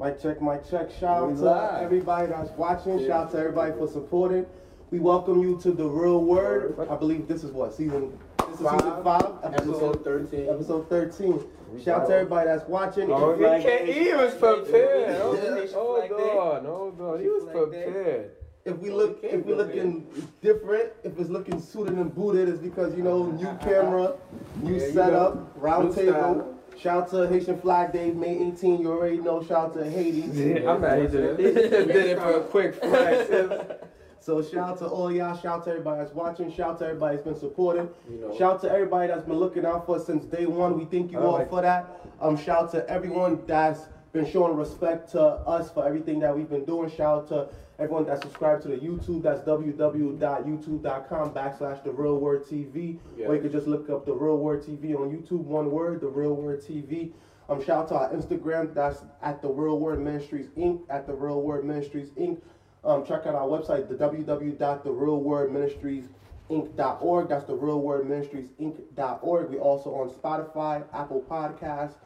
Mic check, my check. Shout out to live. everybody that's watching. Yeah. Shout out to everybody for supporting. We welcome you to the Real Word. I believe this is what season. This is season five, Episode 13. episode thirteen. Shout out to everybody that's watching. Oh, If- he, can't, he was prepared. Oh, Hold on, hold on. He was prepared. If we look, if we looking different, if it's looking suited and booted, it's because you know new camera, new Yeah, you setup, round new table. style. Shout out to Haitian Flag Day, May 18. You already know. Shout out to Haiti. Yeah, I'm not even. Did it for a quick flash. So shout out to all y'all. Shout out to everybody that's watching. Shout out to everybody that's been supporting. You know. Shout out to everybody that's been looking out for us since day one. We thank you All all right. for that. Um, shout out to everyone that's been showing respect to us for everything that we've been doing. Shout out to everyone that's subscribed to the YouTube. That's www.youtube.com backslash the real word TV. Yeah. Or you could just look up the real word TV on YouTube. One word, the real word TV. Um, shout out to our Instagram. That's at the Real Word Ministries Inc. At the Real Word Ministries Inc. Um, check out our website, the www.therealwordministriesinc.org. That's the Real Word Ministries Inc.org. We also on Spotify, Apple Podcasts,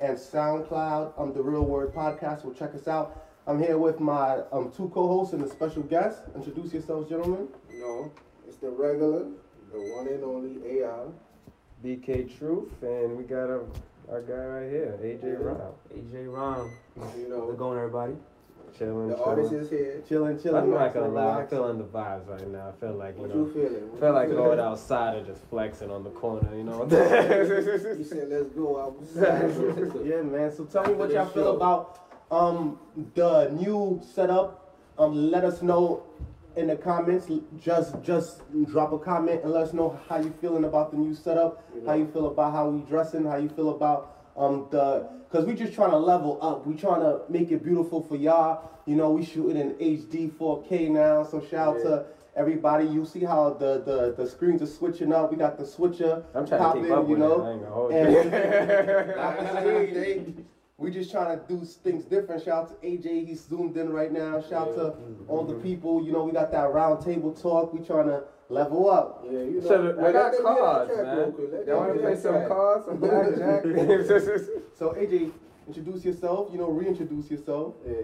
and SoundCloud. Um, the Real Word Podcast. So check us out. I'm here with my um, two co-hosts and a special guest. Introduce yourselves, gentlemen. No, it's the regular, the one and only AI. BK Truth, and we got a, our guy right here, AJ Rob. AJ Ron. You How's know, it going, everybody? Chilling, the artist is here. Chilling, chilling. I'm not relaxing, gonna lie, I'm feeling the vibes right now. I feel like, you What know, you feeling? I What feel you like feeling? going outside and just flexing on the corner, you know? You said let's go outside. Yeah, man. So tell me what y'all feel about um the new setup. Um, let us know in the comments. Just just drop a comment and let us know how you feeling about the new setup. How you feel about how we dressing. How you feel about um the because we just trying to level up. We trying to make it beautiful for y'all. You know, we shooting in HD 4K now. So shout out to. Everybody, you see how the, the, the screens are switching up. We got the switcher I'm trying to popping, keep up you know. it. I ain't gonna hold And- we just trying to do things different. Shout out to AJ, he's zoomed in right now. Shout out to all the people. You know, we got that round table talk. We trying to level up. Yeah, you know. Should've- I got let them hit cards, that track real man. quick. Y'all wanna play some cards, some blackjack? So AJ, introduce yourself. You know, reintroduce yourself. Yeah.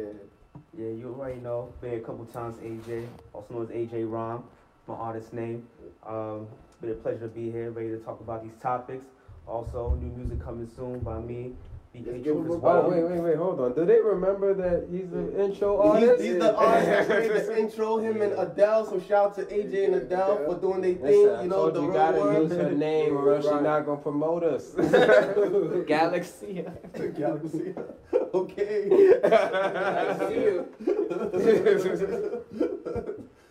Yeah, you already know. Been a couple times, AJ. Also known as AJ Ron, my artist name. Um, been a pleasure to be here, ready to talk about these topics. Also, new music coming soon by me, Let's give him a well. Oh, wait, wait, wait, hold on. Do they remember that he's an intro He's, artist? he's the artist that made the intro. Him and Adele. So shout out to AJ and Adele for doing their thing. Listen, You know, told the you real gotta world. use her name or else she Right. not gonna promote us. Galaxy. Galaxy. okay.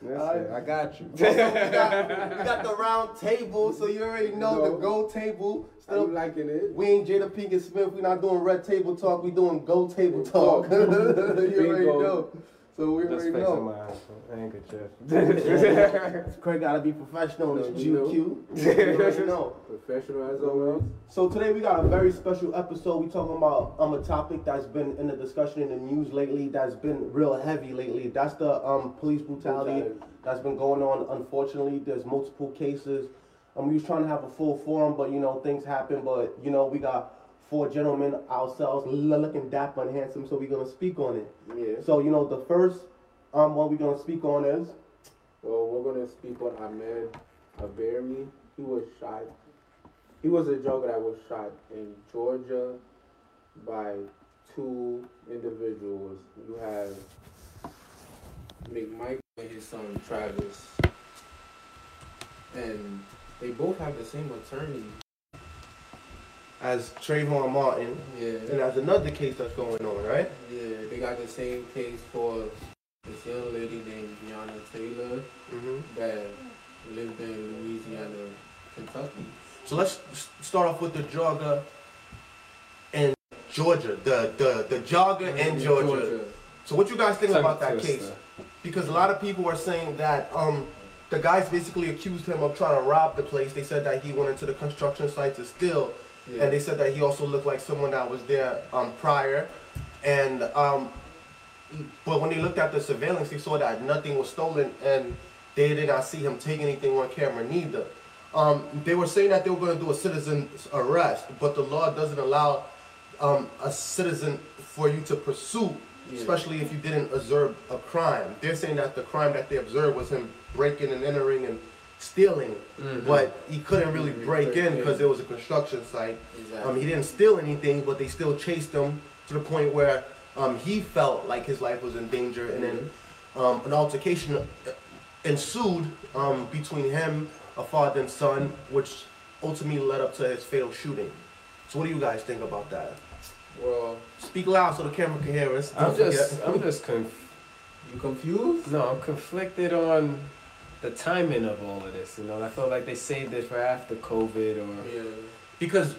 Listen, I got you. we, got, we got the round table, so you already know the gold table. Still, liking it? we ain't Jada Pinkett Smith. We not doing red table talk. We doing gold table talk. you already know. So we Just already fixing know. my handkerchief. Craig gotta be professional. It's You know. GQ. You already know. Professional as always. So today we got a very special episode. We talking about um a topic that's been in the discussion in the news lately. That's been real heavy lately. That's the um police brutality Brutality. that's been going on. Unfortunately, there's multiple cases. Um, we was trying to have a full forum, but you know things happen. But you know we got four gentlemen ourselves, looking dapper and handsome. So we're gonna speak on it. Yeah. So you know the first um one we're gonna speak on is Well, we're gonna speak on Ahmaud Arbery. He was shot. He was a jogger that was shot in Georgia by two individuals. You have McMichael and his son Travis, and they both have the same attorney. As Trayvon Martin, Yeah. and there's another case that's going on, right? Yeah, they got the same case for this young lady named Breonna Taylor Mm-hmm. that lived in Louisville, Kentucky. So let's start off with the jogger in Georgia, the the the jogger in Georgia. So what you guys think about that case? Because a lot of people are saying that um the guys basically accused him of trying to rob the place. They said that he went into the construction site to steal, Yeah. and they said that he also looked like someone that was there um prior, and um but when they looked at the surveillance, they saw that nothing was stolen, and they did not see him take anything on camera neither. Um, they were saying that they were going to do a citizen's arrest, but the law doesn't allow um, a citizen for you to pursue, Yeah. especially if you didn't observe a crime. They're saying that the crime that they observed was him breaking and entering and stealing, Mhm. but he couldn't really Mhm. break in Yeah. because it was a construction site. Exactly. Um, he didn't steal anything, but they still chased him to the point where um, he felt like his life was in danger, and then um, an altercation uh, ensued um, between him, a father and son, which ultimately led up to his fatal shooting. So, what do you guys think about that? well, Speak loud so the camera can hear us. I'm just, forget. I'm just conf- you confused? no, I'm conflicted on the timing of all of this. You know, I feel like they saved it for after COVID or. Yeah. because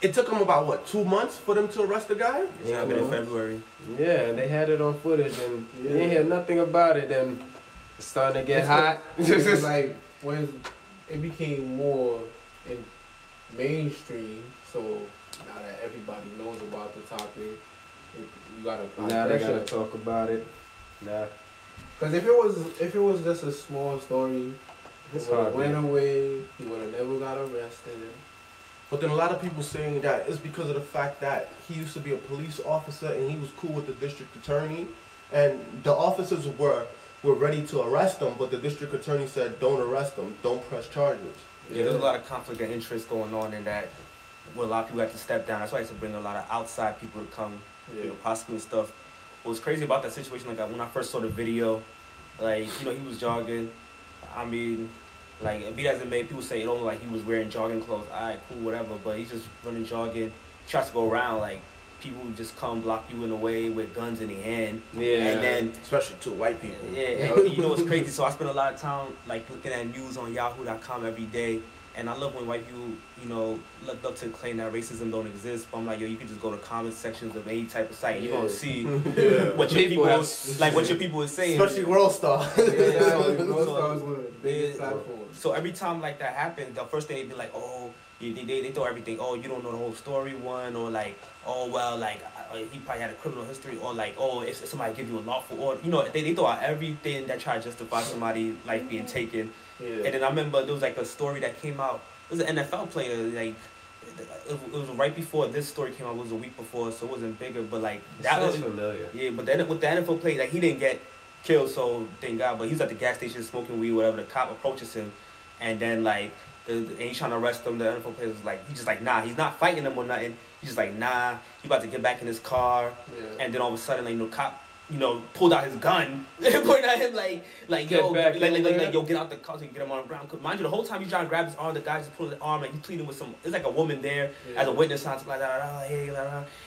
it took them about what two months for them to arrest the guy. Yeah, but in February. Yeah, and they had it on footage, and Yeah. you didn't hear nothing about it. And it's starting to get It's hot. It's like when it became more in mainstream, so now that everybody knows about the topic, you gotta now they gotta pressure. talk about it. Nah, Because if it was if it was just a small story, It's he would have hard, went man. away. He would have never got arrested. But then a lot of people saying that it's because of the fact that he used to be a police officer and he was cool with the district attorney, and the officers were were ready to arrest him, but the district attorney said, "Don't arrest him, don't press charges." Yeah, there's a lot of conflict of interest going on in that. Where a lot of people have to step down. That's why I used to bring a lot of outside people to come, you Yeah. know, prosecute and stuff. What was crazy about that situation, like uh, when I first saw the video, like you know he was jogging. I mean, like be that as it may, people say it only like he was wearing jogging clothes. Alright, cool, whatever. But he's just running jogging, tries to go around like people just come block you in the way with guns in the hand, yeah. and then Especially two white people. yeah, you know what's crazy? So I spend a lot of time like looking at news on Yahoo.com every day, and I love when white people, you know, look up to claim that racism don't exist. But I'm like, yo, you can just go to comment sections of any type of site, and you're gonna see Yeah. what your People people, have- like what your people is saying. Especially World Star. Yeah, So- Those so- stars were the biggest Yeah. So every time like that happened, the first thing they'd be like, oh, they, they, they throw everything. Oh, you don't know the whole story, one, or like, oh well, like uh, he probably had a criminal history, or like, oh, if somebody give you a lawful order, you know, they, they throw out everything that try to justify somebody's life being taken. Yeah. And then I remember there was like a story that came out. It was an NFL player, like it, it was right before this story came out. It was a week before, so it wasn't bigger. But like that was familiar. yeah. But then with the NFL player, like he didn't get killed, so thank God. But he was at the gas station smoking weed, whatever. The cop approaches him, and then like the, and he's trying to arrest him. The NFL player was like, he's just like, nah, he's not fighting him or nothing. He's just like, nah, he about to get back in his car, yeah. and then all of a sudden, like, you know, cop, you know, pulled out his gun, and pointed at him like, like, Get yo, back like, like, like, like, yo, get out the car so you get him on the ground. 'Cause mind you, the whole time he's trying to grab his arm, the guy's just pulling his arm, like he's pleading with some. It's like a woman there Yeah. as a witness, like like, hey,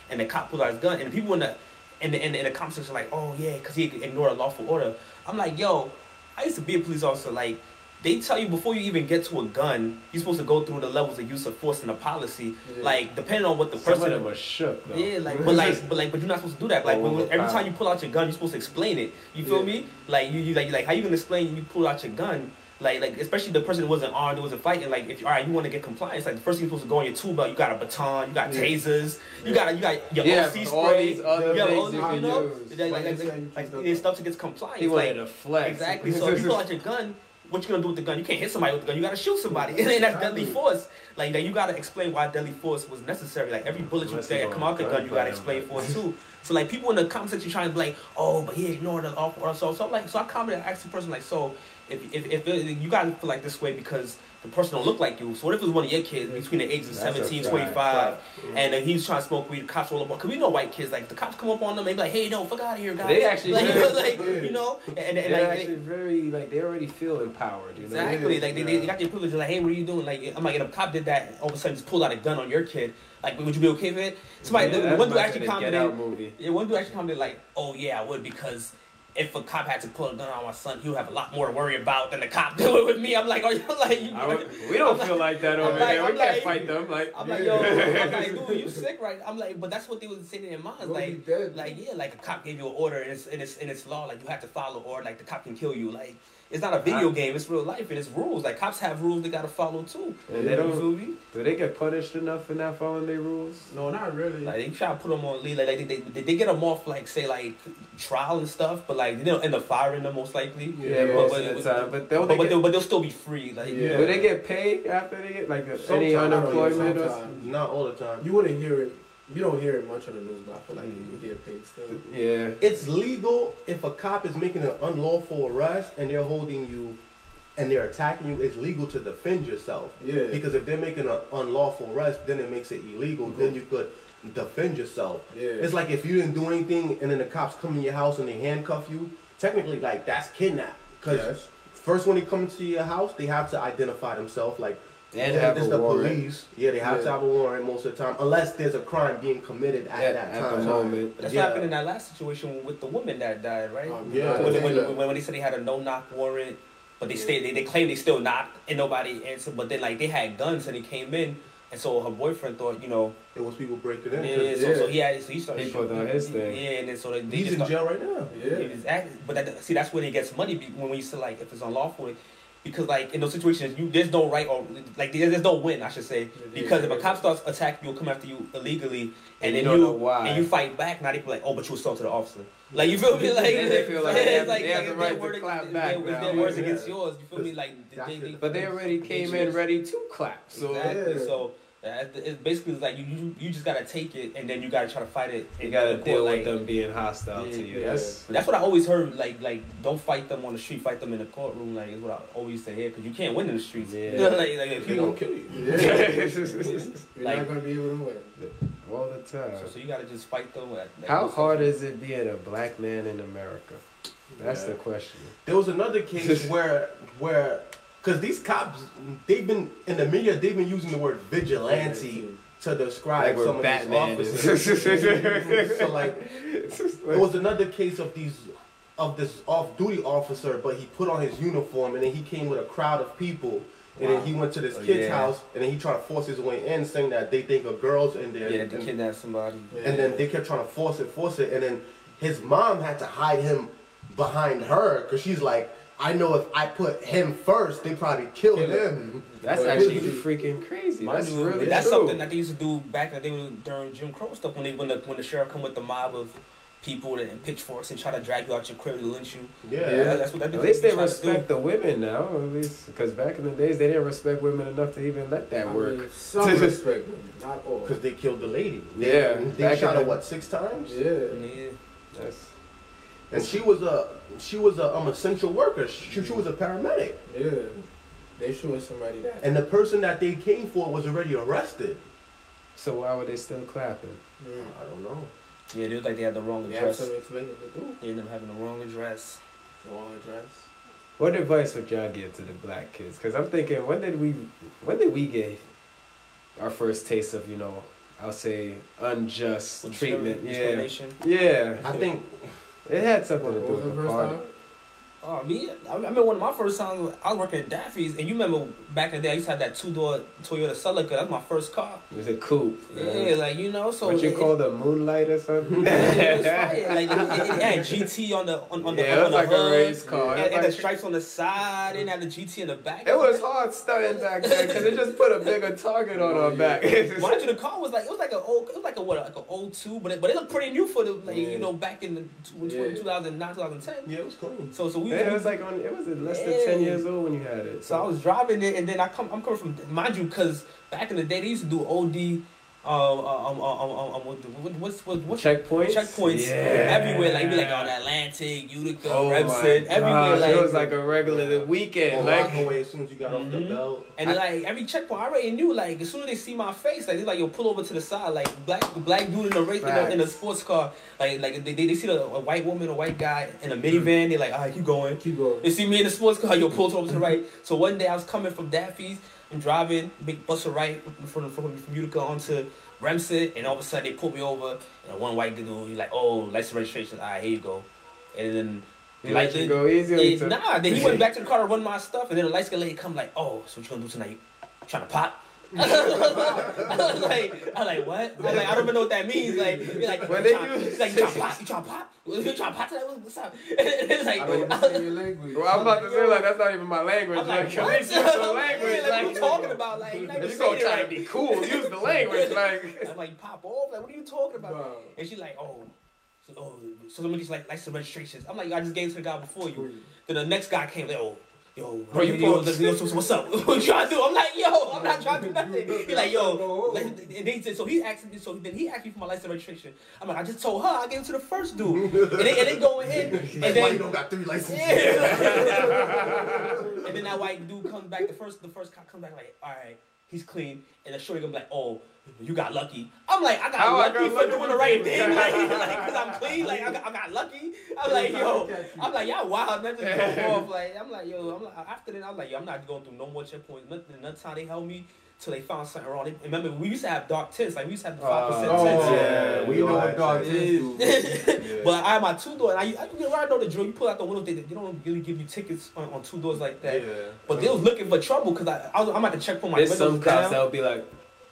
and the cop pulls out his gun, and the people in the in the in the, in the comment are like, oh yeah, because he ignored a lawful order. I'm like, yo, I used to be a police officer, like. They tell you before you even get to a gun, you're supposed to go through the levels of use of force and the policy. Yeah. Like depending on what the Some of person them are shook though. yeah, like, but like, but like, but you're not supposed to do that. Like, when, every time you pull out your gun, you're supposed to explain it. You feel Yeah. me? Like, you, you like, like, how you gonna explain you pull out your gun? Like, like, especially the person who wasn't armed, who wasn't fighting. Like, if all right, you want to get compliance, like the first thing you're supposed to go on your tool belt, you got a baton, you got Yeah. tasers, you Yeah. got, you got your Yeah, OC all spray, these other you got all you these, can you know, use. like, like, Like like, like, like, you there's just- stuff to get compliance. He wanted like, a flex. Exactly. So if you pull out your gun, what you gonna do with the gun? You can't hit somebody with the gun. You gotta shoot somebody, and that's deadly force. Like, like you gotta explain why deadly force was necessary. Like every bullet you say come out the gun, you gotta explain but- for too. So like people in the comment section trying to be like, oh, but he ignored the order. So so I'm like, so I commented, I asked the person like, so if if if it, you gotta feel like this way because the person don't look like you. So what if it was one of your kids between the ages of That's 17, 25, fact. and then he's trying to smoke weed, the cops roll up on, cause we know white kids, like the cops come up on them, they be like, hey, no, fuck out of here, guys. They actually like, do. like, you know, and, and, and They're like, actually very like they already feel empowered. You know? Exactly. Like they, they, they got their privilege. Like, hey, what are you doing? Like, I'm like, if a cop did that, all of a sudden just pulled out a gun on your kid. Like, would you be okay with it? Somebody, Yeah, that's one dude actually of the commented. Yeah, one dude actually commented like, oh yeah, I would because if a cop had to pull a gun on my son, he would have a lot more to worry about than the cop doing with me. I'm like, are you like? You, I would- we don't I'm feel like that over I'm there. like- we I'm can't like- fight them. Like I'm like, yo, I'm like, dude, you sick, right? I'm like, but that's what they was saying in their minds, Well, like. dead. Like yeah, like a cop gave you an order and it's and it's and it's law, like you have to follow, or like the cop can kill you. Like it's not a video I- game, it's real life and it's rules. Like cops have rules they gotta follow too. and they don't. feel me? Do they get punished enough for not following their rules? no, not really. Like they try to put them on lead, like they they, they, they get them off like say like trial and stuff, but like they don't end up firing them most likely. Yeah, Yeah, most but- of the time. But they'll But, they get, they'll, but they'll still be free. Like Yeah. do they get paid after they get like any unemployment or? Not all the time. You wouldn't hear it. You don't hear it much on the news, but I feel like you get paid still. Yeah. It's legal if a cop is making an unlawful arrest and they're holding you and they're attacking you. It's legal to defend yourself. Yeah. Because if they're making an unlawful arrest, then it makes it illegal. Mm-hmm. Then you could defend yourself. Yeah. It's like if you didn't do anything and then the cops come in your house and they handcuff you. Technically, like that's kidnap. Because Yes. first when they come into your house, they have to identify themselves. Like And yeah, have this a the warrant. police. Yeah, they have to have a warrant most of the time, unless there's a crime being committed at At, that at time. the moment. That's Yeah. what happened in that last situation with the woman that died, right? Um, Yeah. when, when, when, when they said they had a no knock warrant, but they stayed, they, they claimed they still knocked and nobody answered. But then like they had guns and they came in, and so her boyfriend thought, you know, It was people breaking in. yeah, 'cause so, so he had, so he started. He put shooting. on his thing. Yeah, and then so they, they He's just in start- jail right now. Yeah. Exactly. But that, see, that's where he gets money when we say like if it's unlawful, because like in those situations, you there's no right or like there- there's no win, I should say, because if a cop starts attacking you, or come after you illegally, and, And then you you and you fight back, now they be like, oh, but you assaulted the officer. Like you feel me? Like They feel like they have- it's they have the right their to word clap against- back now. their words Yeah. against yours. You feel me? Like they, they. But they already came in ready to clap. So exactly. So it's basically like you, you you just gotta take it, and then you gotta try to fight it. you gotta court, deal like, with them being hostile Yeah, to you. yeah. That's That's what I always heard. Like, like don't fight them on the street. Fight them in the courtroom. Like, is what I always used to hear. Because you can't win in the streets. Yeah. like, like if They you gonna kill you. Yeah. You're Like- not gonna be able to win. all the time. so, so you gotta just fight them. Like, How hard is it being a black man in America? That's Yeah. the question. There was another case where where because these cops they've been in the media they've been using the word vigilante to describe Like some of Batman. these officers. so like it was another case of these of this off-duty officer, but he put on his uniform and then he came with a crowd of people. And then he went to this Oh, kid's yeah. house, and then he tried to force his way in, saying that they think a girl's in there. Yeah, to kidnap somebody. and then they kept trying to force it, force it, and then his mom had to hide him behind her because she's like, I know if I put him first, they probably kill Kill him. That's Well, actually it- freaking crazy. Mind That's really that's true. something that they used to do back in the day during Jim Crow stuff. When they when the when the sheriff come with the mob of people and pitchforks and try to drag you out your crib to lynch you. Yeah. Yeah, that's what that At least they try respect the women now. At least because back in the days they didn't respect women enough to even let that I work. mean, some respect them, not all. Because they killed the lady. Yeah, They, back they shot her, what, six times? Yeah. Yeah. That's, And she was a she was a um, essential worker. She, she was a paramedic. Yeah. They shooting somebody that. And the person that they came for was already arrested. so why were they still clapping? Mm. I don't know. Yeah, they look like they had the wrong They have address. something explaining to do. They ended up having the wrong address. Wrong address. What advice would y'all give to the black kids? Because I'm thinking, when did we, when did we get our first taste of, you know, I'll say unjust treatment? Yeah, yeah. I think It had something to do with the party. Oh, me? I remember one of my first times I was working at Daffy's, and you remember back in the day I used to have that two door Toyota Celica. That was my first car. It was a coupe. Yeah, like you know, so what you it- call the moonlight or something? it was fire. Like it, it, it had GT on the on, on the yeah, it on was the like hood, a race car. and, It and the stripes on the side, and had the GT in the back. It was hard stunting back then because it just put a bigger target on our oh, back. Mind you, the car was like it was like a old, it was like a what, like a old two, but it, but it looked pretty new for the like Yeah. you know back in the tw- Yeah. 2009, 2010. yeah, it was clean. So so we. Yeah, it was like on. It was less than ten years old when you had it. So I was driving it, and then I come, I'm coming from, mind you, because back in the day they used to do OD, um, um, um, um, um, um, what, what, what's what, what's checkpoints. checkpoints Yeah. everywhere, like be like on Atlantic, Utica, Oh Remsen, everywhere, gosh, like. it was like a regular weekend. walk Like away as soon as you got off the Mhm. belt. and then, like every checkpoint, I already knew. Like as soon as they see my face, like they like yo pull over to the side. Like black black dude in a race in a, in a sports car. Like like they, they, they see a, a white woman, a white guy in a minivan. They like, all right, keep going. Keep going. They see me in the sports car, yo, pull over to the right. So one day I was coming from Daffy's, I'm driving, big bus right from, from, from Utica onto Remsen, and all of a sudden they pulled me over, and one white dude, he's like, oh, license registration, all right, here you go. And then, you let like, go easy. eh, nah, then he went back to the car to run my stuff, and then the light skinned lady come like, oh, so what you gonna do tonight? Trying to pop? I was like, I was like, what? I was like, I don't even know what that means. Like, you're like, When you they do- like, you trying to pop? You trying to pop? You trying to pop tonight? What's up? And it's like, I don't understand your language. Well, I'm about to say like that's not even my language. I'm like, like, at what? the language. Yeah, like, what like, you talking about? Like, you're not even if you gonna saying it try to be cool, use the language. Like, I'm like, pop off. Like, what are you talking about? Wow. And she's like, oh, so, oh, so let me just like like some registrations. I'm like, I just gave it to the guy before you. Then the next guy came, like, oh, yo, bro, you yo, yo, so, so what's up? what you trying to do? I'm like, yo, I'm not trying to do nothing. He like, yo, and he said, so he asked me, so then he asked me for my license registration. I'm like, I just told her I gave it to the first dude, and they, and they going in, and That's then why you don't got three licenses. yeah. and then that white dude comes back. The first, the first cop comes back like, all right, he's clean. And the shorty gonna be like, oh, you got lucky. I'm like, I got How I lucky got for lucky doing the right thing, that? like, like, cause I'm clean. Like, I got, I got lucky. I'm like, yo, I'm like, y'all wild. Nothing go off. Like, I'm like, yo, I'm like, after that, I'm like, yo, I'm not going through no more checkpoints. Nothing. Another time they held me. Till they found something wrong. They, remember, we used to have dark tints. Like we used to have the five percent uh, Oh, tints. yeah, we we know all what had dog that. is. But I have my two door, and I, I, you know, I know the drill. You pull out the window, they, they don't really give you tickets on, on two doors like that. Yeah. But they was looking for trouble because I, I was, I'm at the checkpoint. My There's windows some cops that'll be like,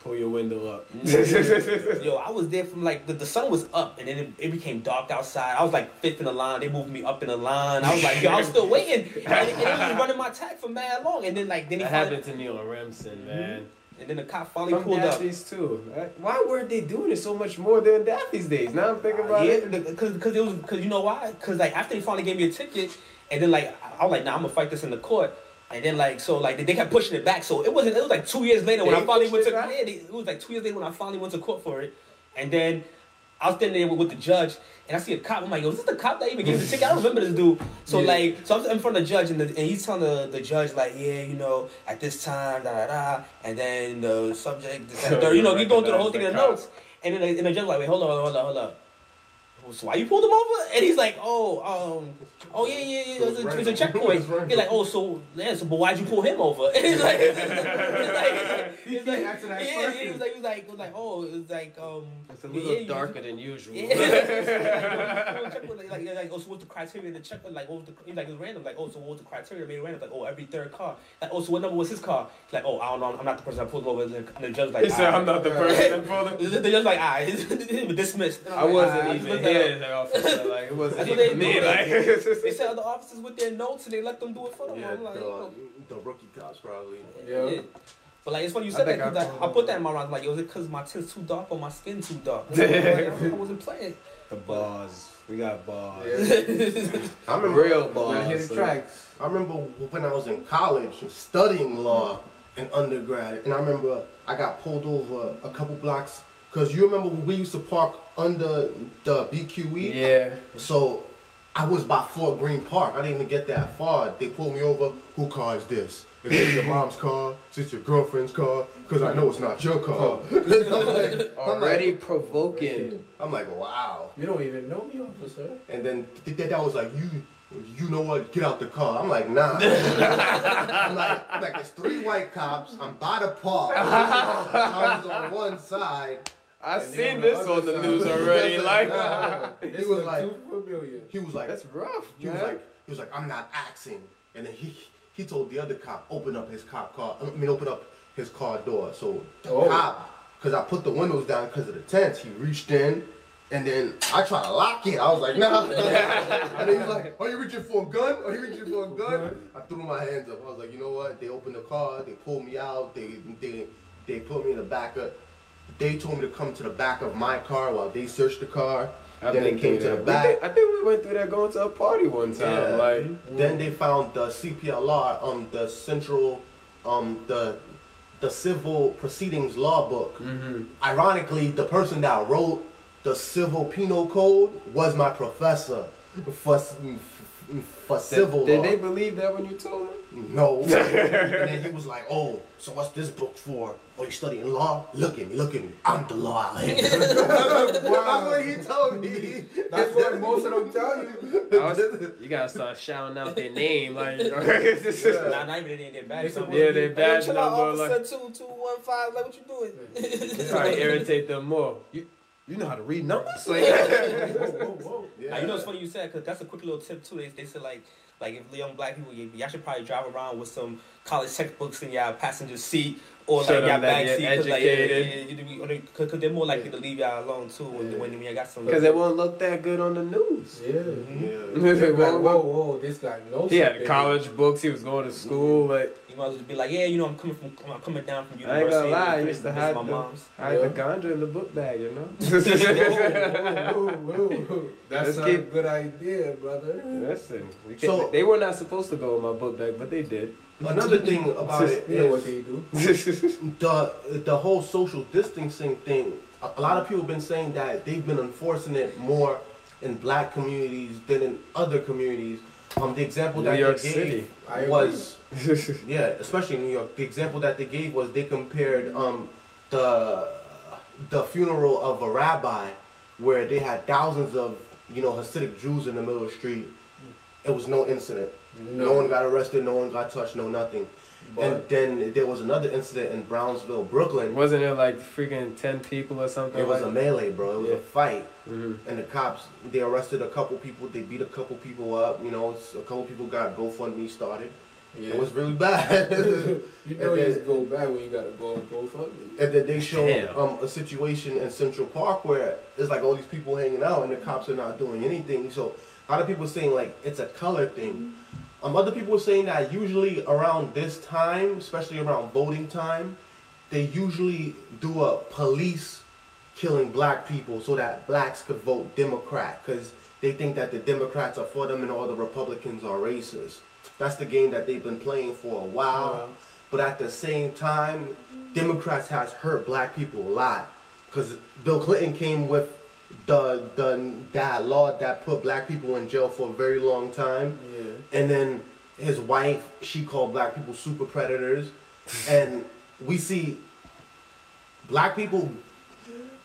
pull your window up. Yo, I was there from like the, the sun was up and then it, it became dark outside. I was like fifth in the line. They moved me up in the line. I was like, yo, I was still waiting, and, and they was running my tag for mad long. And then like then he That happened to Neil Remsen, man. Mm-hmm. And then the cop finally From pulled up. Daffy's too. right? Why weren't they doing it so much more than Daffy's days? Now I'm thinking about yeah, it. because because it was because you know why? Because like after they finally gave me a ticket, and then like I was like, nah, I'm gonna fight this in the court. And then like so like they, they kept pushing it back. So it wasn't. It was like two years later when They I finally went to. it? Yeah, they, it was like two years later when I finally went to court for it. And then I was standing there with, with the judge, and I see a cop. I'm like, yo, is this the cop that even gave the ticket? I don't remember this dude. So Yeah. like, so I'm in front of the judge, and, the, and he's telling the, the judge like, yeah, you know, at this time, da da da, and then the subject, this, that, and third. you know, he's going through the whole thing in the notes, and then the, and the judge like, wait, hold on, hold on, hold on. So why you pulled him over? And he's like, oh, um, oh yeah, yeah, yeah, it's a, it's a checkpoint. He's like, oh, so yeah, so but why'd you pull him over? And he's like, he's like, he's like, answer yeah, he was like, he was like, he was like, oh, it was like, um, It's a little you- darker than usual. yeah. like, like, like, oh, so what's the criteria to check? Like, what was the, he's like, it was random. Like, oh, so what the criteria? Made random. Like, oh, every third car. Like, oh, so what number was his car? Like, oh, I don't know. I'm not the person that pulled him over. And the, and judge like, He said, "Ah." I'm not the person that pulled him. The, the judge like, ah, he's dismissed. I wasn't "Ah." even Looked at him. the officer. Like, it wasn't That's even they me. do. Like, They said other officers with their notes and they let them do it for them. Yeah, I'm like, the, yo. the rookie cops probably. Yeah. Yeah. But like it's funny you I said that because I I, I, put that in my round. Like, yo, is it because my tint's too dark or my skin too dark? I'm like, I wasn't playing. the bars. We got bars. Yeah. I remember Real Gotta hit bars. the tracks. I remember when I was in college studying law in undergrad, and I remember I got pulled over a couple blocks because you remember when we used to park under the BQE. Yeah. So I was by Fort Greene Park. I didn't even get that far. They pulled me over. Who car is this? Is it your mom's car? Is it your girlfriend's car? Because I know it's not your car. Oh. I'm like, I'm Already like, provoking. I'm like, wow. You don't even know me, officer. And then th- th- that was like, you, you know what? Get out the car. I'm like, nah. I'm like, I'm like, there's three white cops. I'm by the park. I was on one side. I And seen then this on the on news already. Like, Nah. He was was like, too familiar. he was like, that's rough. He was like, he was like, I'm not axing. And then he he told the other cop, open up his cop car. I mean, open up his car door. So the Oh. cop, because I put the windows down because of the tents, he reached in. And then I tried to lock it. I was like, nah. and then he was like, Are you reaching for a gun? Are you reaching for a gun? I threw my hands up. I was like, you know what? They opened the car, they pulled me out, they they they put me in the back of they told me to come to the back of my car while they searched the car. I've then they came to the back. Did- I think we went through that going to a party one time. Yeah. Like, Then they found the CPLR, um, the Central, um, the the Civil Proceedings Law Book. mm-hmm. Ironically, the person that wrote the Civil Penal Code was my professor for for civil did, law. did they believe that when you told them? No. and then he was like, "Oh, so what's this book for? Oh, you studying law? Look at me, look at me. I'm the law out here." That's what he told me. That's what most of them tell you. Was- you gotta start shouting out their name, like. Nah, not even they, they're bad. They something. Yeah, they Like, bad chill out, number, like- two two one five. Like, what you doing? Try to irritate them more. You, you know how to read numbers? Like, Whoa, whoa, whoa. Yeah. Now, you know it's funny you said because that's a quick little tip too. They, they said like like if young black people, y'all should probably drive around with some college textbooks in your passenger seat or Show like your that back you're seat because like yeah, yeah, educated. yeah, yeah, yeah, because they're more likely to leave y'all alone too when Yeah. when, when you got some. Because it won't look that good on the news. Yeah. Mm-hmm. Yeah. It Like, won't whoa, whoa, this guy knows He had something. college books. He was going to school. Mm-hmm. Like You mothers would be like, yeah, you know, I'm coming from, I'm coming down from I university. ain't gonna lie, I and used to hide my the, mom's. hide Yeah. the ganja in the book bag, you know. Whoa, whoa, whoa. That's Let's not keep- a good idea, brother. Listen, we So- they were not supposed to go in my book bag, but they did. Another thing about it You know what is they do. the the whole social distancing thing. A, a lot of people have been saying that they've been enforcing it more in black communities than in other communities. Um, the example New that York they City. gave was yeah, especially in New York. The example that they gave was they compared um the the funeral of a rabbi where they had thousands of you know Hasidic Jews in the middle of the street. It was no incident. No, one got arrested. No one got touched. No nothing. and then there was another incident in Brownsville, Brooklyn. Wasn't it like freaking ten people or something? It was a melee, bro. It was Yeah. a fight, hmm and the cops they arrested a couple people. They beat a couple people up. You know, it's, a couple people got GoFundMe started. yeah. It was really bad. you know and you then- go back when you gotta go and go and then they showed um, a situation in Central Park where it's like all these people hanging out, and the cops are not doing anything. So a lot of people saying like it's a color thing. Um, other people were saying that usually around this time, especially around voting time, they usually do a police killing black people so that blacks could vote Democrat because they think that the Democrats are for them and all the Republicans are racist. That's the game that they've been playing for a while. But at the same time, Democrats has hurt black people a lot because Bill Clinton came with the the that law that put black people in jail for a very long time Yeah. and then his wife she called black people super predators and we see black people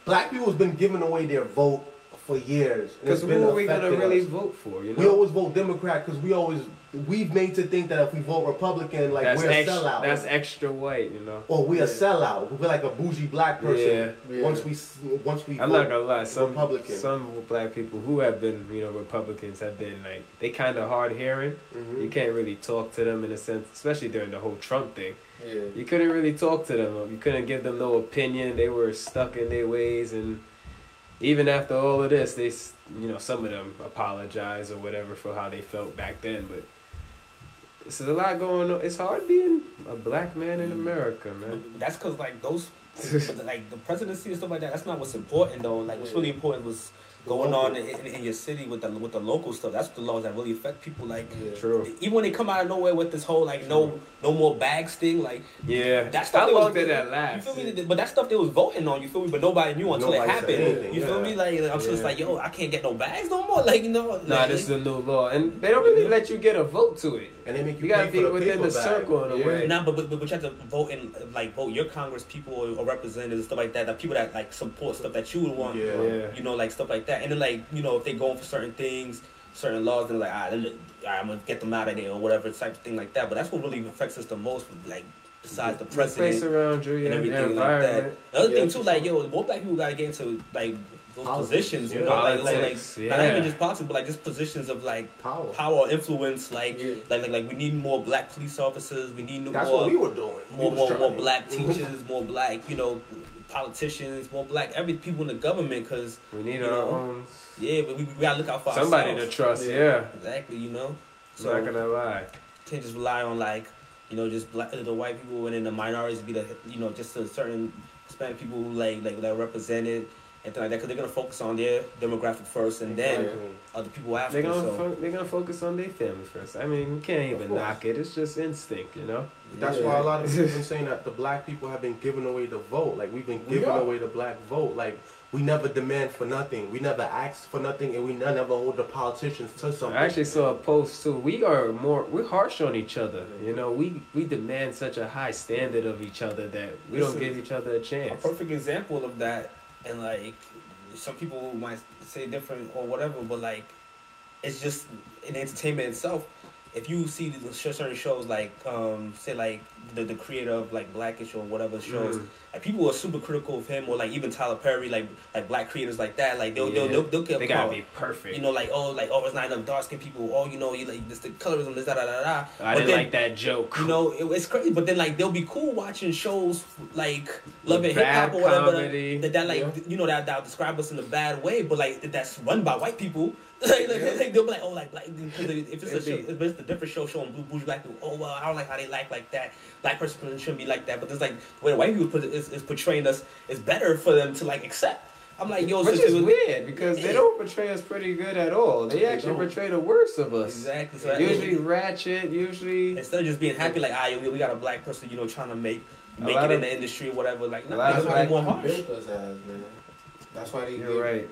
black people has been giving away their vote for years Because who are we gonna affecting really us. vote for? You know, we always vote democrat because we always we've made to think that if we vote republican like that's we're a extra. sellout That's extra white. You know. or we're a sellout we're like a bougie black person Yeah. Yeah. once we s- once we I'm not gonna lie. Some Republican. some black people who have been, you know, Republicans have been like they kind of hard hearing. Mhm. You can't really talk to them in a sense, especially during the whole Trump thing. Yeah. You couldn't really talk to them. You couldn't give them no opinion. They were stuck in their ways, and even after all of this, they, you know, some of them apologize or whatever for how they felt back then. But there's a lot going on. It's hard being a black man in America, man. That's because like those, like the presidency and stuff like that. That's not what's important though. Like what's really important was going on in, in, in your city with the with the local stuff. That's the laws that really affect people. Like Yeah. Uh, True. even when they come out of nowhere with this whole like no no more bags thing, like Yeah. that stuff. How they long was, did that You last? feel me? But that stuff they was voting on. You feel me? But nobody knew until Nobody it happened. anything, you feel yeah. me? Like I'm just like yo, I can't get no bags no more. Like you know. Nah, this is a new law, and they don't really let you get a vote to it. and they make you, You gotta pay be for the within paper the circle in a Yeah. way. Nah, but, but but you have to vote in like vote your Congress people or, or representatives and stuff like that. The people that like support stuff that you would want. Yeah. Yeah. You know, like stuff like that. And then like you know if they're going for certain things, certain laws, then like ah, then, I'm gonna get them out of there or whatever type of thing like that. But that's what really affects us the most. Like besides the The place president around you, yeah, and the everything like that. The other Yeah, thing too, like yo, more black people gotta get into like those Politics, positions. You yeah. know, like like like Politics, not even just politics, but like just positions of like Power. power influence. Like Yeah. like like like we need more black police officers. We need That's more what we were doing. More was more, more black teachers, more black you know politicians, more black every people in the government. Cause We need our know, own yeah, but we, we gotta look out for somebody to trust. Yeah. Yeah, Exactly, you know. I'm So not gonna lie. can't just rely on like you know just black, the white people and then the minorities be the you know just a certain Hispanic people who like like that represented and things like that because they're gonna focus on their demographic first and then other people after. They're gonna so fo- they're gonna focus on their family first. I mean, you can't even knock it. It's just instinct, you know. That's Yeah. why a lot of people have been saying that the black people have been giving away the vote. Like we've been giving are. away the black vote. Like we never demand for nothing. We never ask for nothing, and we never hold the politicians to something. I actually saw a post too. We are more we're harsh on each other. You know, we we demand such a high standard of each other that we don't Listen, give each other a chance. a chance. perfect example of that and like some people might say different or whatever but like it's just in entertainment itself if you see the certain shows like um say like the, the creator of like blackish or whatever shows Mm. like people are super critical of him or like even Tyler Perry, like like black creators like that. Like they'll they'll, they'll, they'll get They gotta be perfect. You know, like oh, like oh, it's not enough dark skinned people. Oh, you know, you like this the colorism, this da da da da. I But didn't then- like that joke. You know, it, it's crazy, but then like they'll be cool watching shows like Love and Hip Hop or whatever comedy. that, that like Yeah. you know that that describe us in a bad way, but like that's run by white people. Like, like, like, they'll be like, oh, like, like because if it's a show, if it's a different show showing blue bougie black people, oh well, I don't like how they like like that. Black person shouldn't be like that, but there's like the way the white people put it is, is portraying us is better for them to like accept. I'm like, yo, Which sister, is weird because they don't portray us pretty good at all. They actually don't. portray the worst of us. Exactly. So that- Usually ratchet, usually instead of just being happy, like, ah, we, we got a black person, you know, trying to make make it in of- the industry or whatever. Like, a nah, lot it's gonna be more harsh. built us as man. That's why they you're give, right.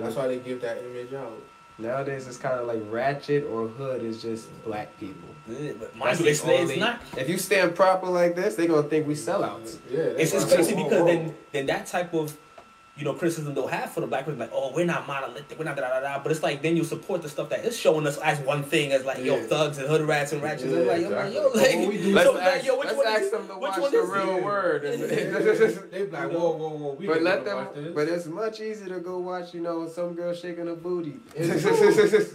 That's why they give that image out. Nowadays it's kind of like ratchet or hood is just black people. Yeah, But That's mind you, it's, it's not. If you stand proper like this, they're gonna think we sellouts. Yeah, It's, that's it's why- crazy whoa, because whoa. then then that type of you know criticism they'll have for the black person, like, oh, we're not monolithic, we're not da da da. da. But it's like then you support the stuff that is showing us as one thing, as like yo thugs and hood rats and ratchets. Yeah, and like, exactly. yo, like, But what we do- Let's so, like, ask, yo, which let's one ask is them to which watch the is real it? word. they be like, whoa, whoa, whoa. We but let them. watch this. But it's much easier to go watch, you know, some girl shaking a booty.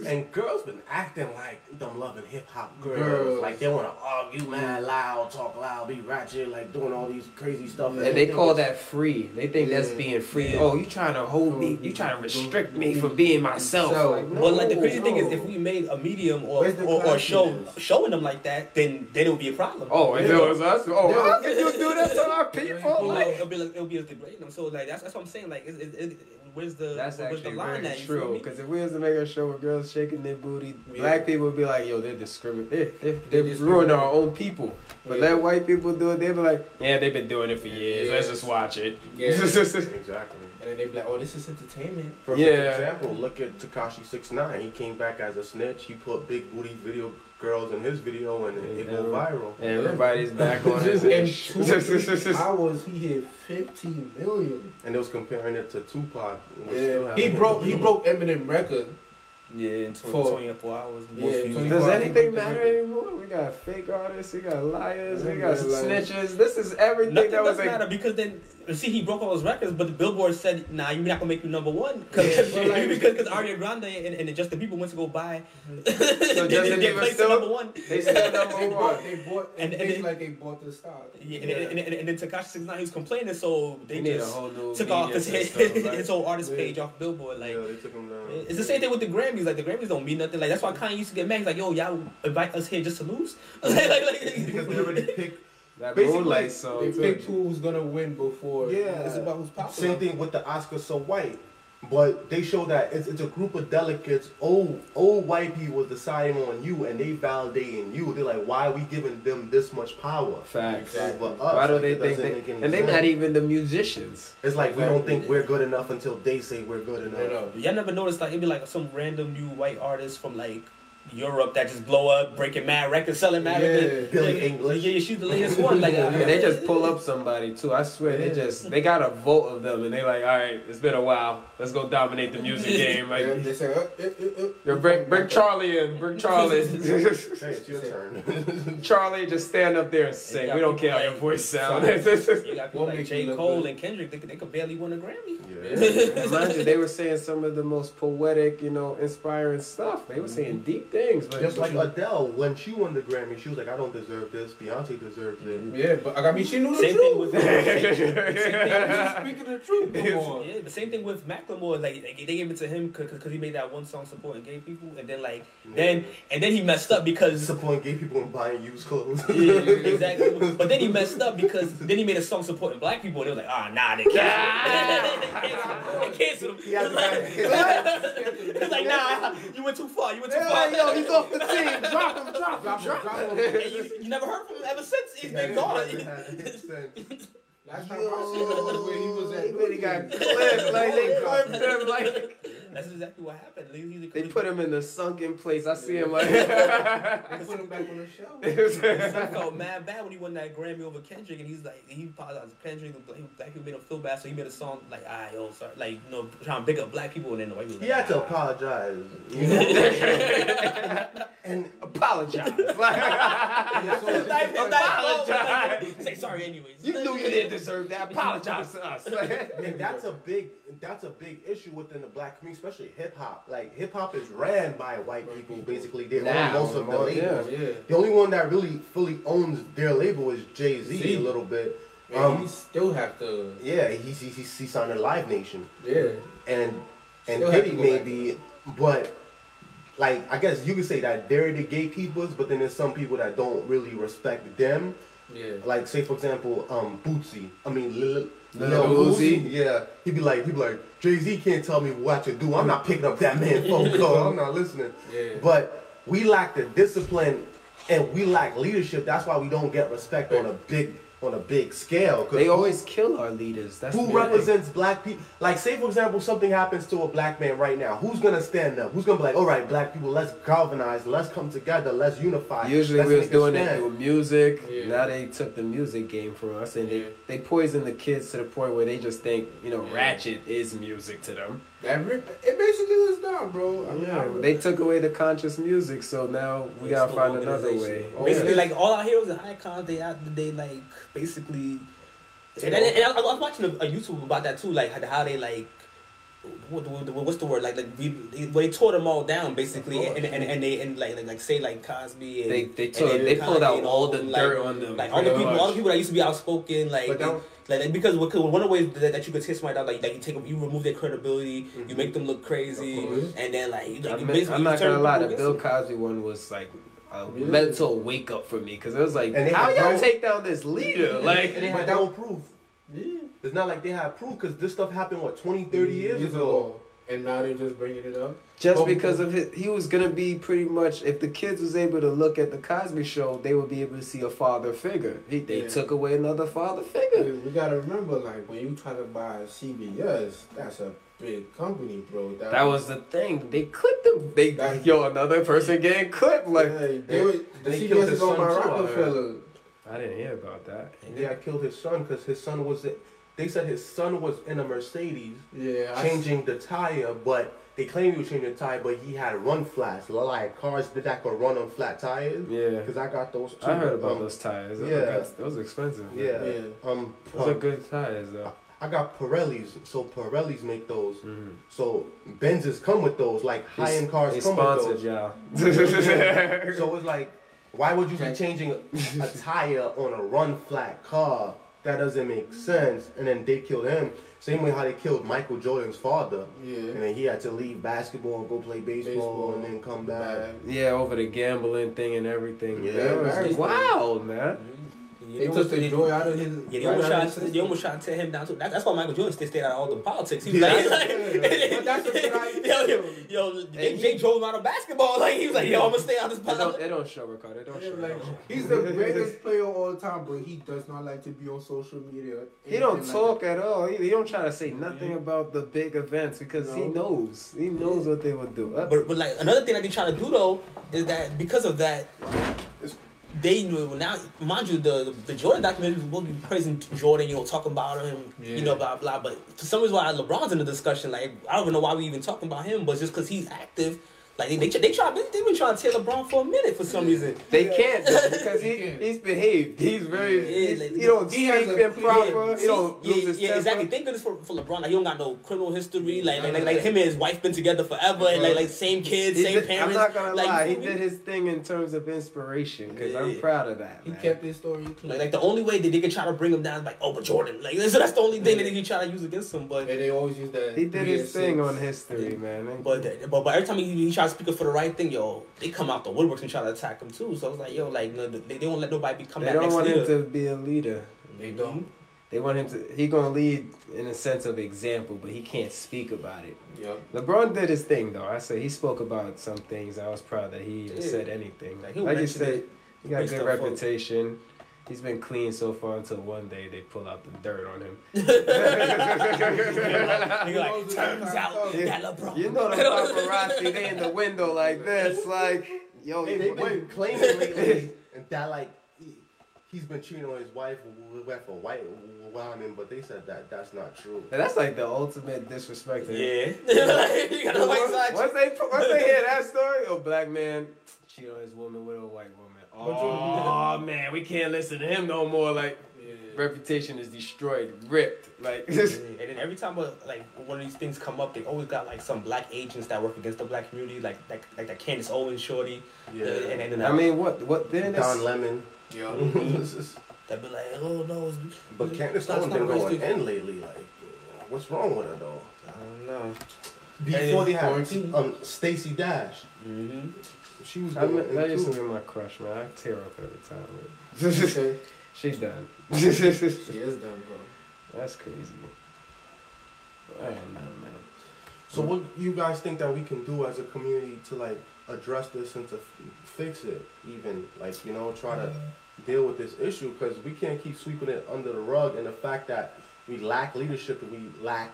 And girls been acting like them loving hip hop girls. Girls. Like they wanna argue mad loud, talk loud, be ratchet, like doing all these crazy stuff. And they call that free. They think that's being free. Yeah. Oh, you trying to hold me? You trying to restrict me from being myself? So- Like, no, But like the crazy thing is, if we made a medium or or, or show showing them like that, then then it would be a problem. Oh, if it Yeah. was us, oh, Yeah. how can you do that to our people? Like, it'll be like it'll be us degrading them. So like that's that's what I'm saying. Like, it, it, it, where's the That's where's the actually line very at? You feel true. Because if we was to make a show with girls shaking their booty, Yeah. black people would be like, "Yo, they're discriminating. They're, they're, They're they're ruining our own people." But Yeah. let white people do it, They'd be like, "Yeah, they've been doing it for years. Let's just watch it." Yeah. Exactly. And then they be like, oh, this is entertainment. For Yeah. example, look at Tekashi Six Nine. He came back as a snitch. He put big booty video girls in his video, and it, it go Yeah. viral. Everybody's back on Just his in ish. two three hours, he hit 15 million. And they was comparing it to Tupac. Yeah. He broke. He broke Eminem record. Yeah, in 20, For- 24 hours. Yeah, more views. 20 Does anything I matter anymore? We got fake artists, we got liars, we got like- snitches. This is everything Nothing that was does like. matter because then see he broke all his records, but the Billboard said, "Nah, you're not gonna make you number one because Yeah, but like- because because Ariana Grande and, and Justin Bieber went to go buy. Mm-hmm. So Justin they Bieber placed still- number one. They still They number bought. one. They bought. And- And, and it's they- like they bought the stock. Yeah, and, and, and, and then Tekashi Six Nine he was complaining, so they They just took off his system, his, right? his whole artist Yeah. page off Billboard. Like yeah, they took him down. it's the same thing with the Grammys. Like the Grammys don't mean nothing. Like that's why Kanye used to get mad. He's like, "Yo, y'all invite us here just to lose." like, like, like, because they already picked. That Basically, moonlight song. They too. picked who's gonna win before. Yeah. It's about who's popular. Same thing with the Oscars so white. But they show that it's, it's a group of delegates, old old white people deciding on you and they validating you. They're like, why are we giving them this much power? Facts. Over us? Why do Like, they think they? make any And they're not even the musicians. It's like we don't think we're good enough until they say we're good enough. I know. Y'all never noticed like it'd be like some random new white artist from like Europe that just blow up, breaking mad records, selling mad Yeah. records. Billie Like, Eilish. Yeah, she's the latest one. Like, And they just pull up somebody too. I swear they just they got a vote of them and they like, all right, it's been a while. Let's go dominate the music game. They, Like, they say, uh, uh, uh, uh. bring bring Charlie in, bring Charlie. Hey, it's your turn. Charlie, just stand up there and sing. We don't care how your voice sounds. You got people like makes J. Cole good? and Kendrick. They, could- they could barely win a Grammy. yeah. Mind you, they were saying some of the most poetic, you know, inspiring stuff. They were saying deep things, but Just like Adele, when she won the Grammy, she was like, I don't deserve this. Beyonce deserves it. Yeah, but I mean, she knew the Same truth. thing with Speaking the truth, come on. yeah, the same thing with Macklemore. Like they, they gave it to him because he made that one song supporting gay people, and then like then and then he messed up because supporting gay people and buying used clothes. yeah, exactly. But then he messed up because then he made a song supporting black people, and they were like, ah, nah, they canceled him. They canceled him. He had to It's like, nah, you went too far. You went too They're far. Like, yo, he's off the team. Drop him, drop him, Drop drop him, drop him. him. You, you never heard from him ever since. He's been gone. he had a hit since. Last time I seen him where he was at. He really got clipped. Like, they clipped him. Like, That's exactly what happened. He- he- They put him in the sunken place. I see him like. They put him back on the show. His son felt mad bad when he won that Grammy over Kendrick, and he's like, he apologized to Kendrick. the Black black people made him feel bad, so he made a song like, ah, yo, sorry, like, you know, trying to pick up black people, and then the white people. He had to apologize. You know? and Apologize. "Ah." so- It's not- it's not his fault, but, Apologize. like, Say sorry anyways. you knew you didn't deserve that. Apologize to us. And that's a big that's a big issue within the black community, especially hip hop. Like hip hop is ran by white people basically. They own most of the labels. Yeah. The only one that really fully owns their label is Jay Z a little bit. And Um, you still have to. Yeah, he's he, he's he signed a Live Nation Yeah. and and Still Diddy to back maybe, but like I guess you could say that they're the gatekeepers, but then there's some people that don't really respect them. Yeah. Like say for example, um Bootsy. I mean Lil, Lil Lil? Boosie. Yeah, he'd be like he'd be like Jay Z can't tell me what to do. I'm not picking up that man phone call. I'm not listening. Yeah. But we lack the discipline and we lack leadership. That's why we don't get respect on a big on a big scale. 'Cause They who- always kill our leaders. That's who the represents black people? Like, say for example, something happens to a black man right now. Who's gonna stand up? Who's gonna be like, all right, black people, let's galvanize, let's come together, let's unify. Usually let's we was make a doing it stand." through music. Yeah. Now they took the music game from us, and Yeah. they they poison the kids to the point where they just think you know Yeah. ratchet is music to them. That re- it basically was now, bro. I mean, Yeah, I- they took away the conscious music, so now we It's gotta find another way. Oh, Basically, yeah. like all our heroes and icons, they out, they like basically. And, and, and I, I was watching a, a YouTube about that too, like how they like. What, what, what's the word like like we, they, well, they tore them all down basically and, and, and they and like, like like say like Cosby and They they and took they pulled out all the dirt like, on them. like all the pretty people all the people that used to be outspoken like But that- like like, because because one of the ways that, that you could tear somebody down like like you take you remove their credibility you Mm-hmm. make them look crazy and then like, you, like I you mean, basically I'm not turn gonna lie, the Bill against them. Cosby one was like a Yeah. mental wake up for me because it was like, And how y'all no- take down this leader? Like, and they had no proof. Yeah. It's not like they had proof because this stuff happened what 20, 30 years ago. And now they're just bringing it up. just because of it, he was gonna be pretty much. If the kids was able to look at the Cosby Show, they would be able to see a father figure. He, they Yeah. took away another father figure. We gotta remember, like, when you try to buy CBS, that's a big company, bro. That was the thing. They clipped him. They That- yo another person getting clipped. Like Hey, they, were- the they killed CBS his is owned by son, I Rockefeller. I didn't hear about that. Yeah, I killed his son because his son was. They said his son was in a Mercedes Yeah, changing the tire, but they claim he was changing the tire, but he had run flats. Like cars that that could run on flat tires. Yeah, Because I got those too. I heard about um, those tires. Those yeah. are those are expensive. man. Yeah. Yeah. Um, those are um, good tires though. I got Pirellis, so Pirellis make those. Mhm. So Benzes come with those, like high end cars They come with those. y'all. So it's like, why would you be changing a, a tire on a run flat car? That doesn't make sense. And then they killed him. Same way how they killed Michael Jordan's father. Yeah. And Yeah. then he had to leave basketball and go play baseball, Baseball. and then come back. yeah, over the gambling thing and everything. Yeah, that was wild, man. Yeah, They took the joy out of his. Yeah, they right almost out of tried. his They almost system. tried to tear him down too. That, that's why Michael Jordan stayed stayed out of all the politics. He was Yeah. like, he's like But that's a good yo, idea. yo, yo, And Jay, he- Jay drove him out of basketball. Like he was like, yo, I'm gonna stay out of this It don't, politics. it don't show, Ricardo. It don't Yeah, show. like, It don't show. he's the greatest player of all time, but he does not like to be on social media. He don't Anything talk like at all. He, he don't try to say nothing Yeah. about the big events because he knows. He knows what they would do. But, but like another thing that they trying to do though is that because of that, they knew now mind you the the Jordan documentary will be praising Jordan, you know, talking about him, you know, Yeah. blah blah. But for some reason why LeBron's in the discussion, like I don't even know why we even talking about him, but just because he's active, like they they, they try they've been trying to tear LeBron for a minute for some reason. they can't though, because He he, he's behaved. He's very. Yeah, he's, like- he don't He has speak a- improper. Yeah, he don't yeah, lose his yeah, temper. exactly. Thank goodness for, for LeBron. Like he don't got no criminal history. Like like, like, like him and his wife been together forever. And, like like same kids, He same did- parents. I'm not gonna like, lie. He feel me? did his thing in terms of inspiration because Yeah. I'm proud of that. He man. kept his story clean. Like, like the only way that they could try to bring him down is like, oh, but Jordan. Like so that's the only thing that they can try to use against him. But and they always use that. He did his thing on history, man. but but but every time he, he tries to speak up for the right thing, yo, they come out the woodworks and try to attack him too. So I was like, yo, like no, they, they won't let nobody become that They that don't next want leader. him to be a leader. They don't. They want him to. He gonna lead in a sense of example, but he can't speak about it. Yep. LeBron did his thing though. I say he spoke about some things. I was proud that he even Yeah. said anything. Like, Like, he'll you said, it, he got a good reputation. up. Reputation. He's been clean so far until one day they pull out the dirt on him. Nigga like, turns out that LeBron. You know the paparazzi, they in the window like this, like, yo, They, you- they've been claiming lately that like he, he's been cheating on his wife with with a white woman, but they said that that's not true. And that's like the ultimate disrespect. Yeah. Like, you gotta like side Once they once they hear that story, a black man cheating on his woman with a white woman. Oh man, we can't listen to him no more. Like reputation is destroyed, ripped. Like And then every time uh, like one of these things come up, they always got like some black agents that work against the black community, like like like that Candace Owens shorty. Yeah. And, and then I mean, what what then? Don It's, Lemon. Yeah. that be like, oh no, it's, but Candace That's Owens not been going racist. in lately. Like, what's wrong with her though? I don't know. Before they had quarantine. um Stacey Dash, Mm-hmm. She was I going mean, that used to be my crush, man. I tear up every time. Okay. She's done. She is done, bro. That's crazy. I don't know, man. So what you guys think that we can do as a community to like address this and to fix it? Even like you know try to deal with this issue because we can't keep sweeping it under the rug. And the fact that we lack leadership and we lack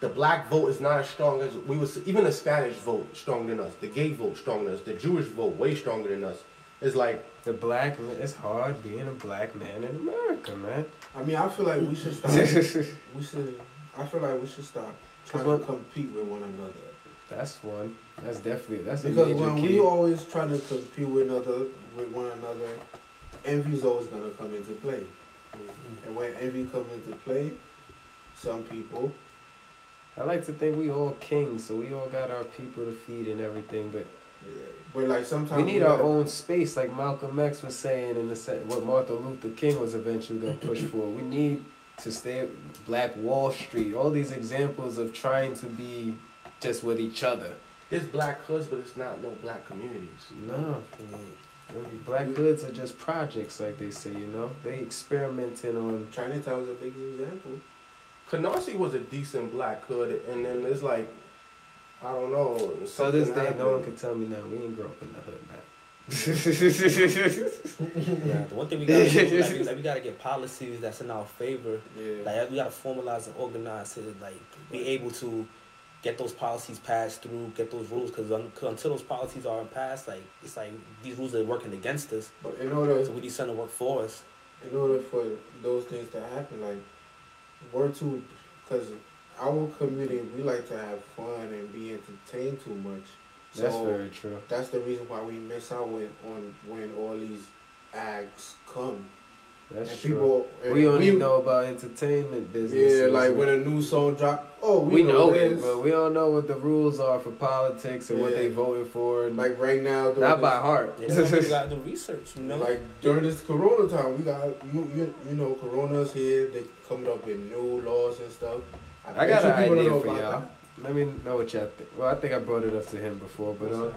the black vote is not as strong as we was. Even the Spanish vote stronger than us. The gay vote stronger than us. The Jewish vote way stronger than us. It's like The black man, it's hard being a black man in America, man. I mean, I feel like we should stop. we should. I feel like we should stop trying to compete with one another. That's one. That's definitely that's a Because major when key. we always try to compete with another, with one another, envy's always gonna come into play. And when envy comes into play, some people, I like to think we all kings, so we all got our people to feed and everything. But but like sometimes we need our own space, like Malcolm X was saying, in the se- what Martin Luther King was eventually going to push for. We need to stay Black Wall Street. All these examples of trying to be just with each other. it's black hoods, but it's not no black communities. No, mm-hmm. black goods are just projects, like they say. You know, they experimenting on. Chinatown's a big example. Canarsie was a decent black hood, and then it's like, I don't know. So this something day, no one can tell me now. We ain't grow up in the hood, man. Yeah, the one thing we gotta do is like, we- like, we gotta get policies that's in our favor. Yeah. Like we gotta formalize and organize to like be able to get those policies passed through, get those rules. Because until those policies aren't passed, like it's like these rules are working against us. but in order, So we need something to work for us. in order for those things to happen, like we're too, because our community we like to have fun and be entertained too much. So That's very true. that's the reason why we miss out when on when all these acts come. That's and true. people, we only know about entertainment business. Yeah, like when a new song drop. Oh, we, we, know, this. it, but we don't know what the rules are for politics and what they voted for. And like right now, not this, by heart. Yeah, we gotta do research, you know. Like during this Corona time, we got you, you, you know Corona's here. They coming up with new laws and stuff. I got an you people don't idea know for y'all. Let me know what y'all think. Well, I think I brought it up to him before, but uh,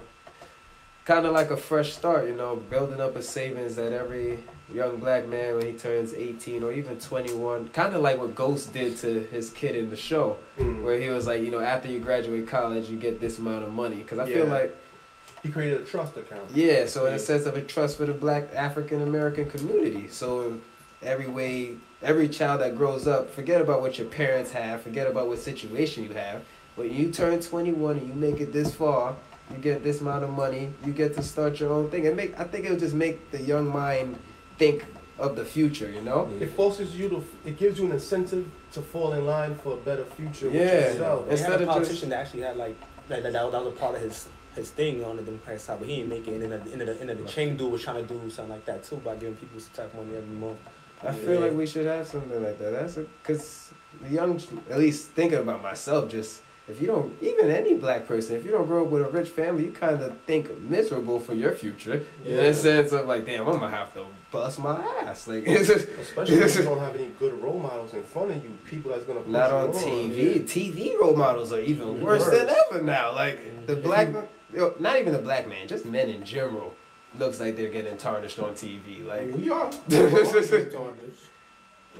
kind of like a fresh start, you know, building up a savings that every young black man when he turns 18 or even 21, kind of like what Ghost did to his kid in the show, Mm. where he was like, you know, after you graduate college, you get this amount of money. Because I feel like, He created a trust account. yeah, so in a sense of a trust for the black African American community. So every way, every child that grows up, forget about what your parents have, forget about what situation you have. When you turn 21 and you make it this far, you get this amount of money, you get to start your own thing. And make I think it'll just make the young mind think of the future, you know? It forces you to. It gives you an incentive to fall in line for a better future Yeah. with yourself. They had Instead a of just- politician that actually had like that, that, that was a part of his his thing on the Democratic side, but he didn't make it. And then at the, and the, and the Chang dude was trying to do something like that too by giving people some type of money every month. I feel like we should have something like that. That's because the young, at least thinking about myself, just if you don't, even any black person, if you don't grow up with a rich family, you kind of think miserable for your future. In Yeah. a sense of like, damn, I'm gonna have to bust my ass. Like, it's just Especially if you don't have any good role models in front of you, people that's gonna push not on TV. TV role models are even worse than ever now. Like mm-hmm. the black, yo, not even the black man, just men in general, looks like they're getting tarnished on TV. Like, we are. We're all getting tarnished.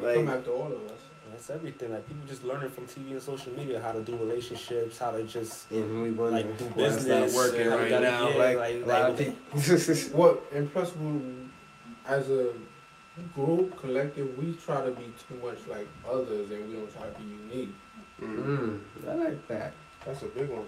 They come after all of us. That's everything. Like people just learning from TV and social media how to do relationships, how to just and we wonder Like, do why it's not working how right now. yeah, like, like- a lot like- of people. What and plus, we, as a group, collective, we try to be too much like others and we don't try to be unique. Mm, I like that. That's a big one.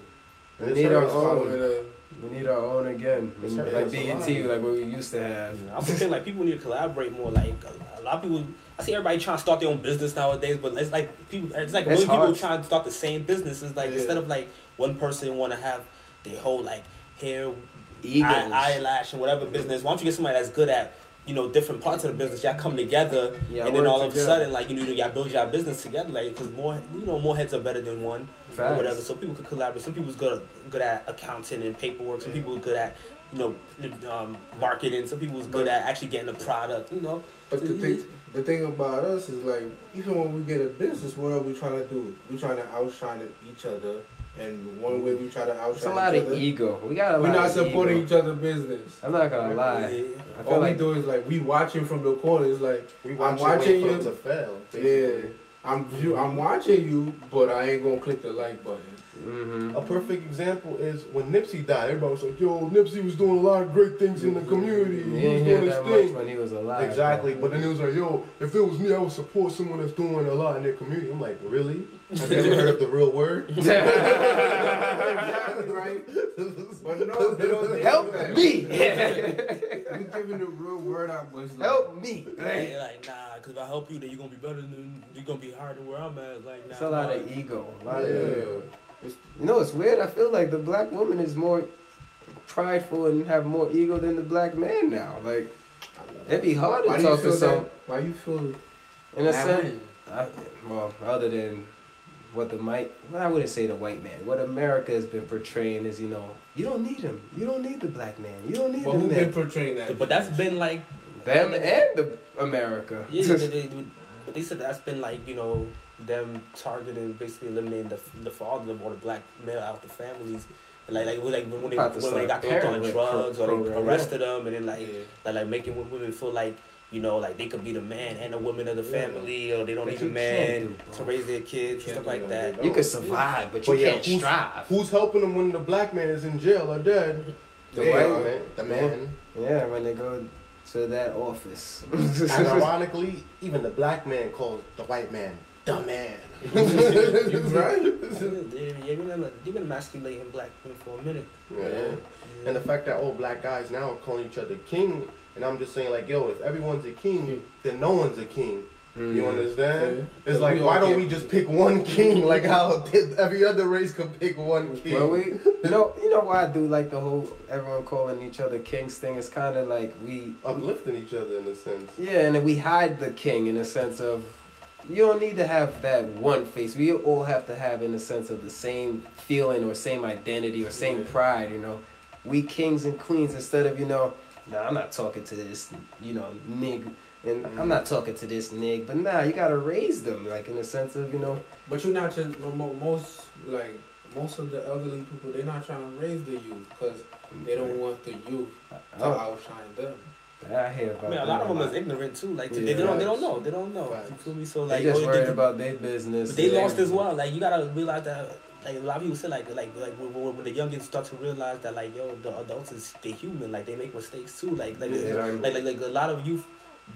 We And need our own. A- We need our own again. It's like hurting us a like what we used to have. I'm just saying, like people need to collaborate more. Like a, a lot of people, I see everybody trying to start their own business nowadays, but it's like people, it's like It's really people trying to start the same business. It's like Yeah. instead of like one person want to have their whole like hair, Egos. eye, eyelash, and whatever business. Why don't you get somebody that's good at you know different parts of the business? Y'all come together, Yeah, and then all of a sudden, like you know, y'all build y'all business together. Like because more, you know, more heads are better than one or whatever. So people could collaborate. Some people's good good at accounting and paperwork. Some people are good at you know um, marketing. Some people's good at actually getting the product. You know. But the thing, the thing about us is like, even when we get a business, what are we trying to do? We trying to outshine each other, and one way we try to It's a outshine lot each of other, ego. We got a we're lot not of supporting ego. each other's business. I'm not gonna lie. Yeah. All like we do is like we watching from the corner. It's like We I'm watch watching you you. to fail. Yeah. I'm you, I'm watching you, but I ain't gonna click the like button. Hmm A perfect example is when Nipsey died. Everybody was like, "Yo, Nipsey was doing a lot of great things in the community. He He was doing his thing." when he was alive. Exactly, bro. but then it was like, yo, if it was me, I would support someone that's doing a lot in their community. I'm like, really? Have you ever heard of the real word? exactly right. But no, they don't Help that. me! We giving the real word out, but it's like, Help me! Hey, like nah, cause if I help you, then you're gonna be better than you're gonna be harder than where I'm at. Like nah. It's a lot of ego. A lot of Yeah. Ego. You know, it's weird. I feel like the black woman is more prideful and have more ego than the black man now. Like, it'd be hard Why to do you talk feel to some. that? Why you feel In a sense. I, well, other than what the might, well, I wouldn't say the white man. What America has been portraying is, you know, you don't need him. You don't need the black man. You don't need But who been portraying that? But that's been like Them and the America. yeah, they, they, but they said that's been like you know them targeting basically eliminating the the father or the black male out of the families. And like like when like when they About to when they got hooked on parenthood drugs or program, they yeah. arrested them and then like Yeah. like, like making women feel like you know like they could be the man and the woman of the Yeah. family or they don't But need a man do to raise their kids and stuff like that. that. you can survive, but you But can't who's- strive. Who's helping them when the black man is in jail or dead? The white man. The man. Yeah, when they go to that office. and ironically, even the black man called the white man the man. you right? Yeah, yeah, you've been, you've been emasculating black men for a minute. Yeah. And the fact that all black guys now are calling each other king, and I'm just saying like, yo, if everyone's a king, then no one's a king. Mm. You understand? Yeah. It's like, why don't we just pick one king like how every other race could pick one king? Well, we, you know, you know why I do like the whole everyone calling each other kings thing. It's kind of like we, Uplifting each other in a sense. yeah, and then we hide the king in a sense of you don't need to have that one face. We all have to have in a sense of the same feeling or same identity or same pride. You know, we kings and queens instead of you know, nah, I'm not talking to this, you know, nig. And I'm mm. not talking to this nig, but nah, you gotta raise them, like in a sense of, you know, But you're not just most like most of the elderly people. They're not trying to raise the youth because they don't want the youth I, to oh. outshine them. I hear about I mean, a lot of them is ignorant too. Like Yeah. they, they don't, they don't know. They don't know. You Facts. feel me? So They like, just oh, worried they- about their business. But they and lost as well. Like you gotta realize that. Like a lot of people say, like like like when, when when the youngins start to realize that, like yo, the adults is they human. Like they make mistakes too. Like like Yeah. like, like like a lot of youth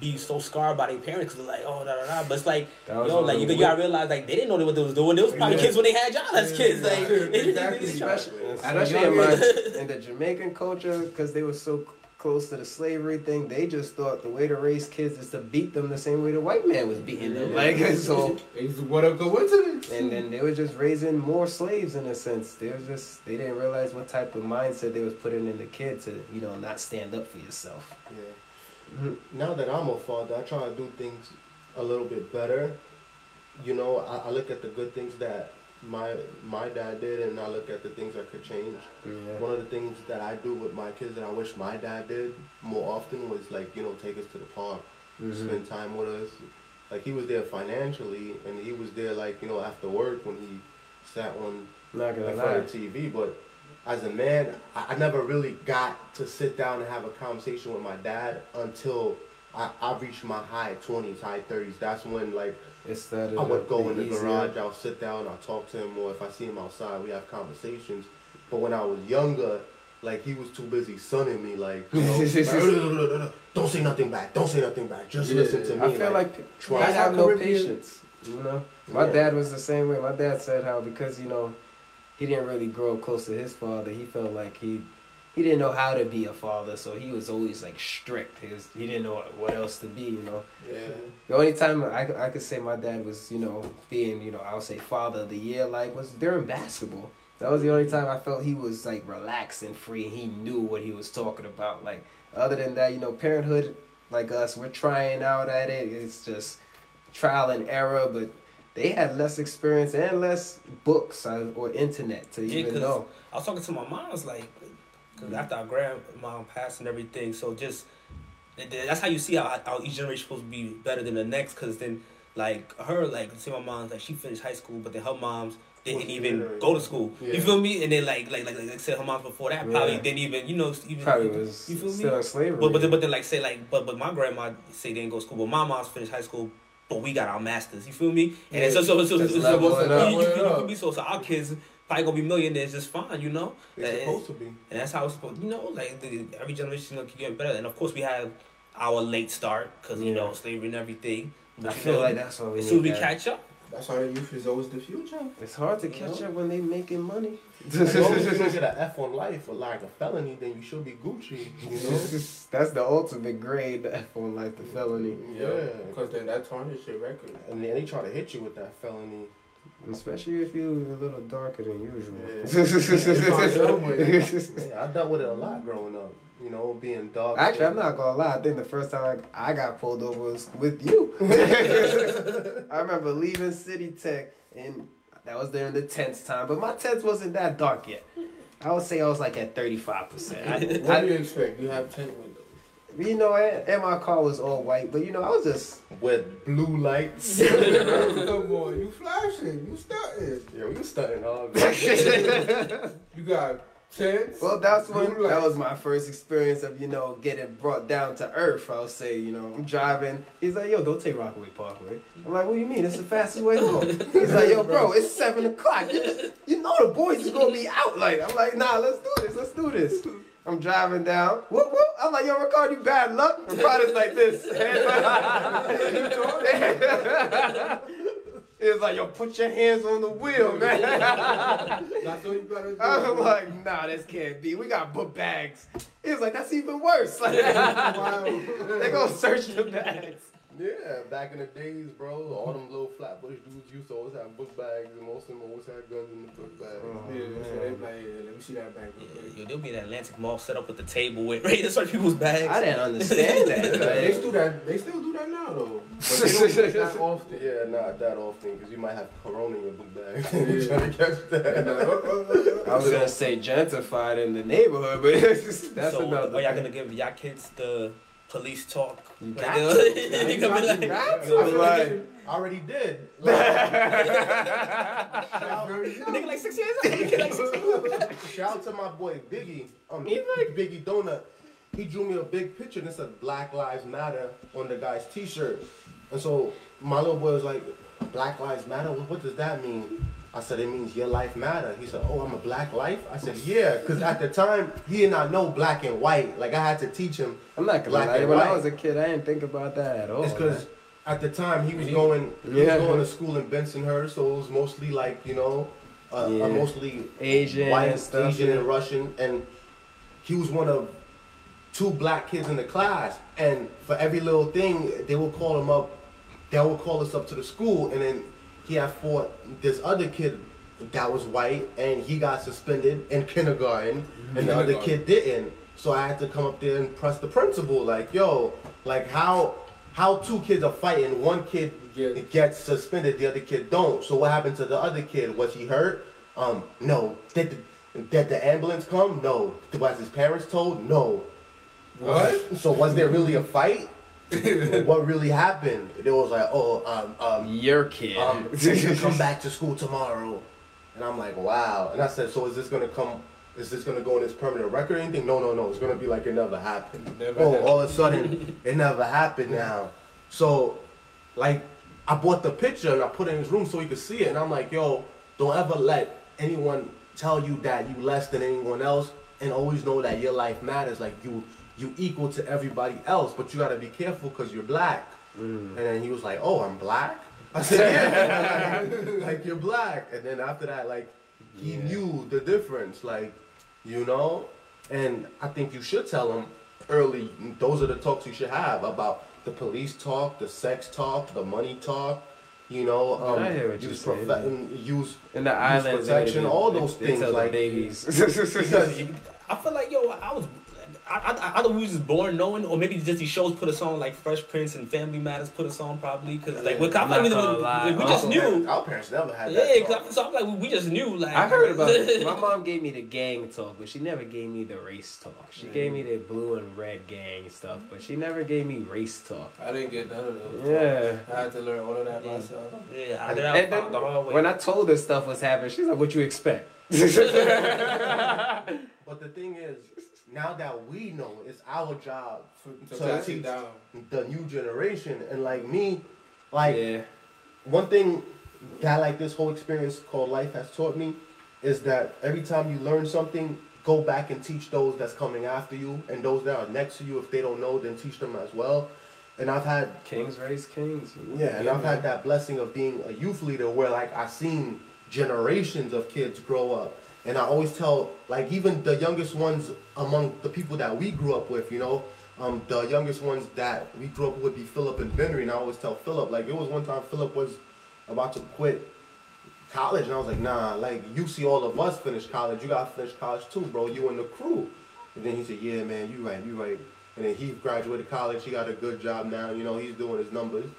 be so scarred by their parents because they're like, oh da da da. But it's like That was yo, like you, you gotta realize like they didn't know what they was doing. They was probably Yeah. kids when they had y'all as Yeah, kids. Like exactly. they- they- they- Exactly. especially, At a especially in, my, in the Jamaican culture, because they were so c- close to the slavery thing, they just thought the way to raise kids is to beat them the same way the white man was beating them. Like so, It's what a coincidence. and then they were just raising more slaves in a sense. They was just they didn't realize what type of mindset they was putting in the kid to you know not stand up for yourself. Yeah. Mm-hmm. Now that I'm a father, I try to do things a little bit better. You know, I, I look at the good things that my my dad did, and I look at the things I could change. Yeah. One of the things that I do with my kids that I wish my dad did more often was like, you know, take us to the park, Mhm. spend time with us. Like he was there financially, and he was there like you know after work when he sat on Not gonna in front of TV. But as a man, I, I never really got to sit down and have a conversation with my dad until I, I reached my high twenties, high thirties. That's when like It started. I would go in the easier. garage, I'll sit down, I'll talk to him, or if I see him outside, we have conversations. But when I was younger, like he was too busy sunning me, like, you know, like, don't say nothing back, don't say nothing back, just Yeah. listen to me. I feel like, try- I have no patience. You know, my Yeah. dad was the same way. My dad said how because you know he didn't really grow up close to his father, he felt like he he didn't know how to be a father, so he was always like strict. He was, he didn't know what else to be. You know, Yeah. the only time I, I could say my dad was you know being you know I would say father of the year like was during basketball. That was the only time I felt he was like relaxed and free. He knew what he was talking about. Like other than that, you know, parenthood like us, we're trying out at it. It's just trial and error, but they had less experience and less books uh, or internet to Yeah, even know. I was talking to my mom. I was like, because after our grandmom passed and everything, so just that's how you see how, how each generation supposed to be better than the next. Because then, like her, like see my mom, like she finished high school, but then her moms didn't even there. go to school. Yeah. You feel me? And then like like like, like said, her moms before that probably Yeah. didn't even you know even Probably was you feel me? still in slavery. But but then, but then like say like but but my grandma say didn't go to school, but my mom's finished high school. But we got our masters, you feel me? And Yeah, so so so, so, so, so, Leveling feel up. me? so so our kids probably gonna be millionaires just fine, you know? They're And- supposed to be. and that's how it's supposed. You know, like the, every generation gonna keep getting better. And of course, we had our late start because you Yeah. know slavery and everything. But I feel know, like that's why we as soon as need we that. catch up, That's why the youth is always the future. It's hard to catch up when they making money. As long as you don't get an F on life or like a felony, then you should be Gucci. You know? That's the ultimate grade, the F on life, the felony. Yeah. Because then that tarnish your record. And then they try to hit you with that felony. Especially if you're a little darker than usual. Yeah, I dealt with it a lot growing up. You know, being dark. Actually, I'm not gonna lie. I think the first time I, I got pulled over was with you. I remember leaving City Tech, and that was during the tenth time. But my tenth wasn't that dark yet. I would say I was like at 35 percent. What do you expect? You have 10 windows. You know, and, and my car was all white, but you know, I was just With blue lights. Come on, you flashing, you starting. yeah, we was stunting hard. You got 10. Well, that's when Blue that lights. was my first experience of you know getting brought down to earth. I'll say you know I'm driving. He's like, yo, don't take Rockaway Parkway. I'm like, what do you mean? It's the fastest way home. He's like, yo, bro, it's seven o'clock. You, you know the boys is gonna be out. Like I'm like, nah, let's do this. Let's do this. I'm driving down. Whoop whoop. I'm like, yo, Ricardo, you bad luck. Ricardo's like this. it's like, yo, put your hands on the wheel, man. That's what you. I'm like, nah, this can't be. We got book bags. He was like, that's even worse. Like, Wow. they gonna search the bags. Yeah, back in the days, bro, all them little flatbush dudes used to always have book bags, and most of them always had guns in the book bag. Uh-huh. Yeah, so they like, yeah, let me see that back. real yeah, quick. yo, they'll be in Atlantic Mall set up with the table with ready to search people's bags. I didn't understand that. They Like, still that. They still do that now though. But they don't do that often. Yeah, not that often, because you might have Corona in your book bag. Yeah. trying to catch that. I was gonna say gentrified in the neighborhood, but that's so, another. are y'all gonna give y'all kids the police talk? You got they- to. they gonna be like- You got I to. Like, I already did. Shout, Nigga like six years old. Nigga like six years old. shout out to my boy Biggie. Um, He like- Biggie Donut. He drew me a big picture that said Black Lives Matter on the guy's T-shirt, and so my little boy was like, "Black Lives Matter? What, what does that mean?" I said, "It means your life matter." He said, "Oh, I'm a Black life." I said, "Yeah," because at the time he did not know black and white. Like I had to teach him. I'm not gonna Black lie. and When I was a kid, I didn't think about that at all. It's because at the time he was going, he Yeah. was going to school in Bensonhurst, so it was mostly like you know, uh, Yeah. uh, mostly Asian white, and stuff. Asian and Russian, and he was one of two black kids in the class. And for every little thing, they will call him up. They will call us up to the school, and then he had fought this other kid that was white, and he got suspended in kindergarten, and the other kid didn't. So I had to come up there and press the principal, like, yo, like how how two kids are fighting, one kid Yeah. gets suspended, the other kid don't. So what happened to the other kid? Was he hurt? Um, no. Did the, did the ambulance come? No. Was his parents told? No. What? So was there really a fight? what really happened? It was like, oh, um, um, Your kid. um, you come back to school tomorrow. And I'm like, wow. And I said, so is this gonna come? Is this gonna go in this permanent record or anything? No, no, no. It's gonna be like it never happened. Never oh, happened. all of a sudden, it never happened now. So, like, I bought the picture and I put it in his room so he could see it. And I'm like, yo, don't ever let anyone tell you that you less than anyone else and always know that your life matters. Like you, you equal to everybody else, but you gotta be careful because you're black. Mm. And then he was like, "Oh, I'm black." I said, "Yeah, like you're black." And then after that, like he Yeah. knew the difference, like you know. And I think you should tell him early. Those are the talks you should have about the police talk, the sex talk, the money talk. You know, um, I hear what you're use saying. use In the islands, protection, they- all those they things, like- babies. I feel like yo, I was. I, I, I thought we was just born knowing, or maybe just these shows put us on, like Fresh Prince and Family Matters put us on probably, because like we, I I'm feel like not gonna we, lie. we just Also, knew. Our parents never had that. Yeah, that. 'cause talk. I, so I'm like we just knew like I heard about it. My mom gave me the gang talk, but she never gave me the race talk. She gave me the blue and red gang stuff, but she never gave me race talk. I didn't get none of those. Yeah. I had to learn all of that Yeah. myself. Yeah, I And did out then the hard way. when I told her stuff was happening, she's like, "What you expect?" But the thing is, now that we know, it's our job To to teach down. the new generation. And like me, like yeah, one thing that like this whole experience called life has taught me is that every time you learn something, go back and teach those that's coming after you and those that are next to you. If they don't know, then teach them as well. And I've had kings raise kings. yeah, and I've had that blessing of being a youth leader where like I've seen generations of kids grow up. And I always tell like even the youngest ones among the people that we grew up with, you know, um, the youngest ones that we grew up with be Philip and Benry, and I always tell Philip, like it was one time Philip was about to quit college and I was like, nah, like you see all of us finish college, you gotta finish college too, bro. You and the crew. And then he said, Yeah, man, you right, you right. And then he graduated college, he got a good job now, you know, he's doing his numbers.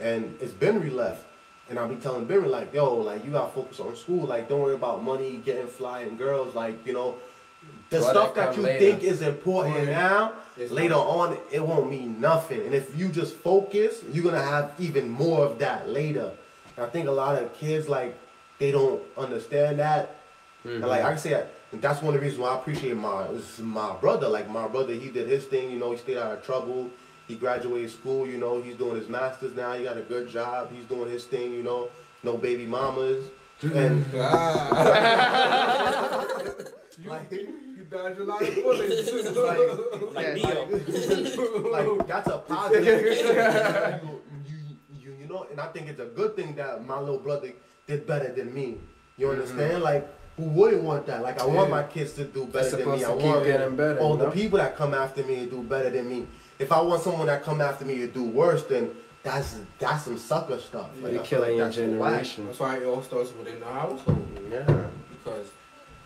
And it's Benry left. And I'll be telling Benry like, yo, like you gotta focus on school, like don't worry about money, getting flying girls, like, you know, the stuff that that you later. think is important Right. now, later on it won't mean nothing. And if you just focus, you're gonna have even more of that later. And I think a lot of kids like they don't understand that. And like I can say, that that's one of the reasons why I appreciate my my brother. Like my brother, he did his thing. You know, he stayed out of trouble. He graduated school. You know, he's doing his masters now. He got a good job. He's doing his thing. You know, no baby mamas. And you, like, you dodged a lot of bullets. like, like yeah, Neo. like that's a positive. you, you, you, know, and I think it's a good thing that my little brother did better than me. You understand? Like, who wouldn't want that? Like, I want my kids to do better than me. I want all the people that come after me to do better than me. If I want someone that come after me to do worse, then that's that's some sucker stuff. Like, You're I feel killing your like that's whack. generation. That's why it all starts within the household. Yeah. Because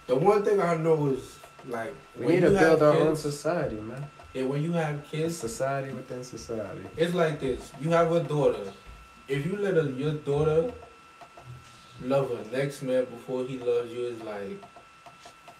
the one thing I know is like We when need to build our own society, man. Yeah, when you have kids, Society within society. it's like this. You have a daughter. If you let a, your daughter love her next man before he loves you, it's like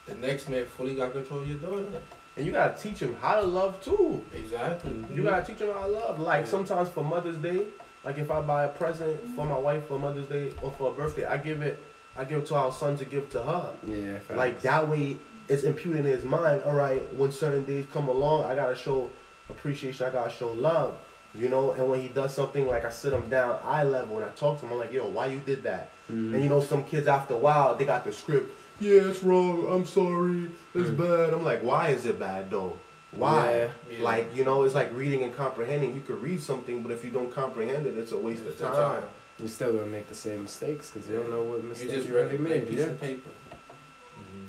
the next man fully got control of your daughter. And you gotta teach them how to love too. Exactly. You gotta teach them how to love. Like sometimes for Mother's Day, like if I buy a present for my wife for Mother's Day or for a birthday, I give it, I give it to our son to give to her. Yeah, facts. Like that way, it's imputed in his mind. All right, when certain days come along, I gotta show appreciation. I gotta show love. You know, and when he does something, like I sit him down, eye level, and I talk to him. I'm like, yo, why you did that? Mhm. And you know, some kids after a while, they got the script. Yeah, it's wrong. I'm sorry. It's Mm. bad. I'm like, why is it bad though? Why? Yeah. Yeah. Like you know, it's like reading and comprehending. You could read something, but if you don't comprehend it, it's a waste It's of the time. You still gonna make the same mistakes because you don't know what mistakes You mistakes just you read really a blank made. piece Yeah. of paper.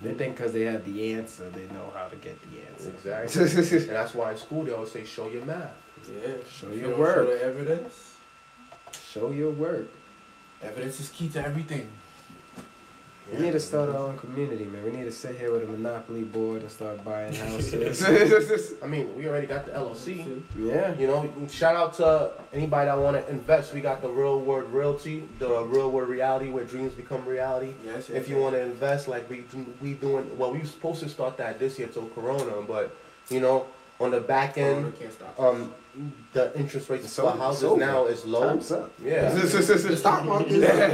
They think because they have the answer, they know how to get the answer. Exactly. and that's why in school they always say, show your math. Yeah. Show If your don't work. Show the evidence. Show your work. Evidence is key to everything. We need to start our own community, man. We need to sit here with a monopoly board and start buying houses. I mean, we already got the LLC. yeah. You know, shout out to anybody that want to invest. We got the Real World Realty, the Real World Reality, where dreams become reality. Yes. If you want to invest, like we we doing, well, we were supposed to start that this year till Corona, but you know, on the back end, um, the interest rates It's for houses It's over. now is low. Time's up. Yeah. the stock market. the stock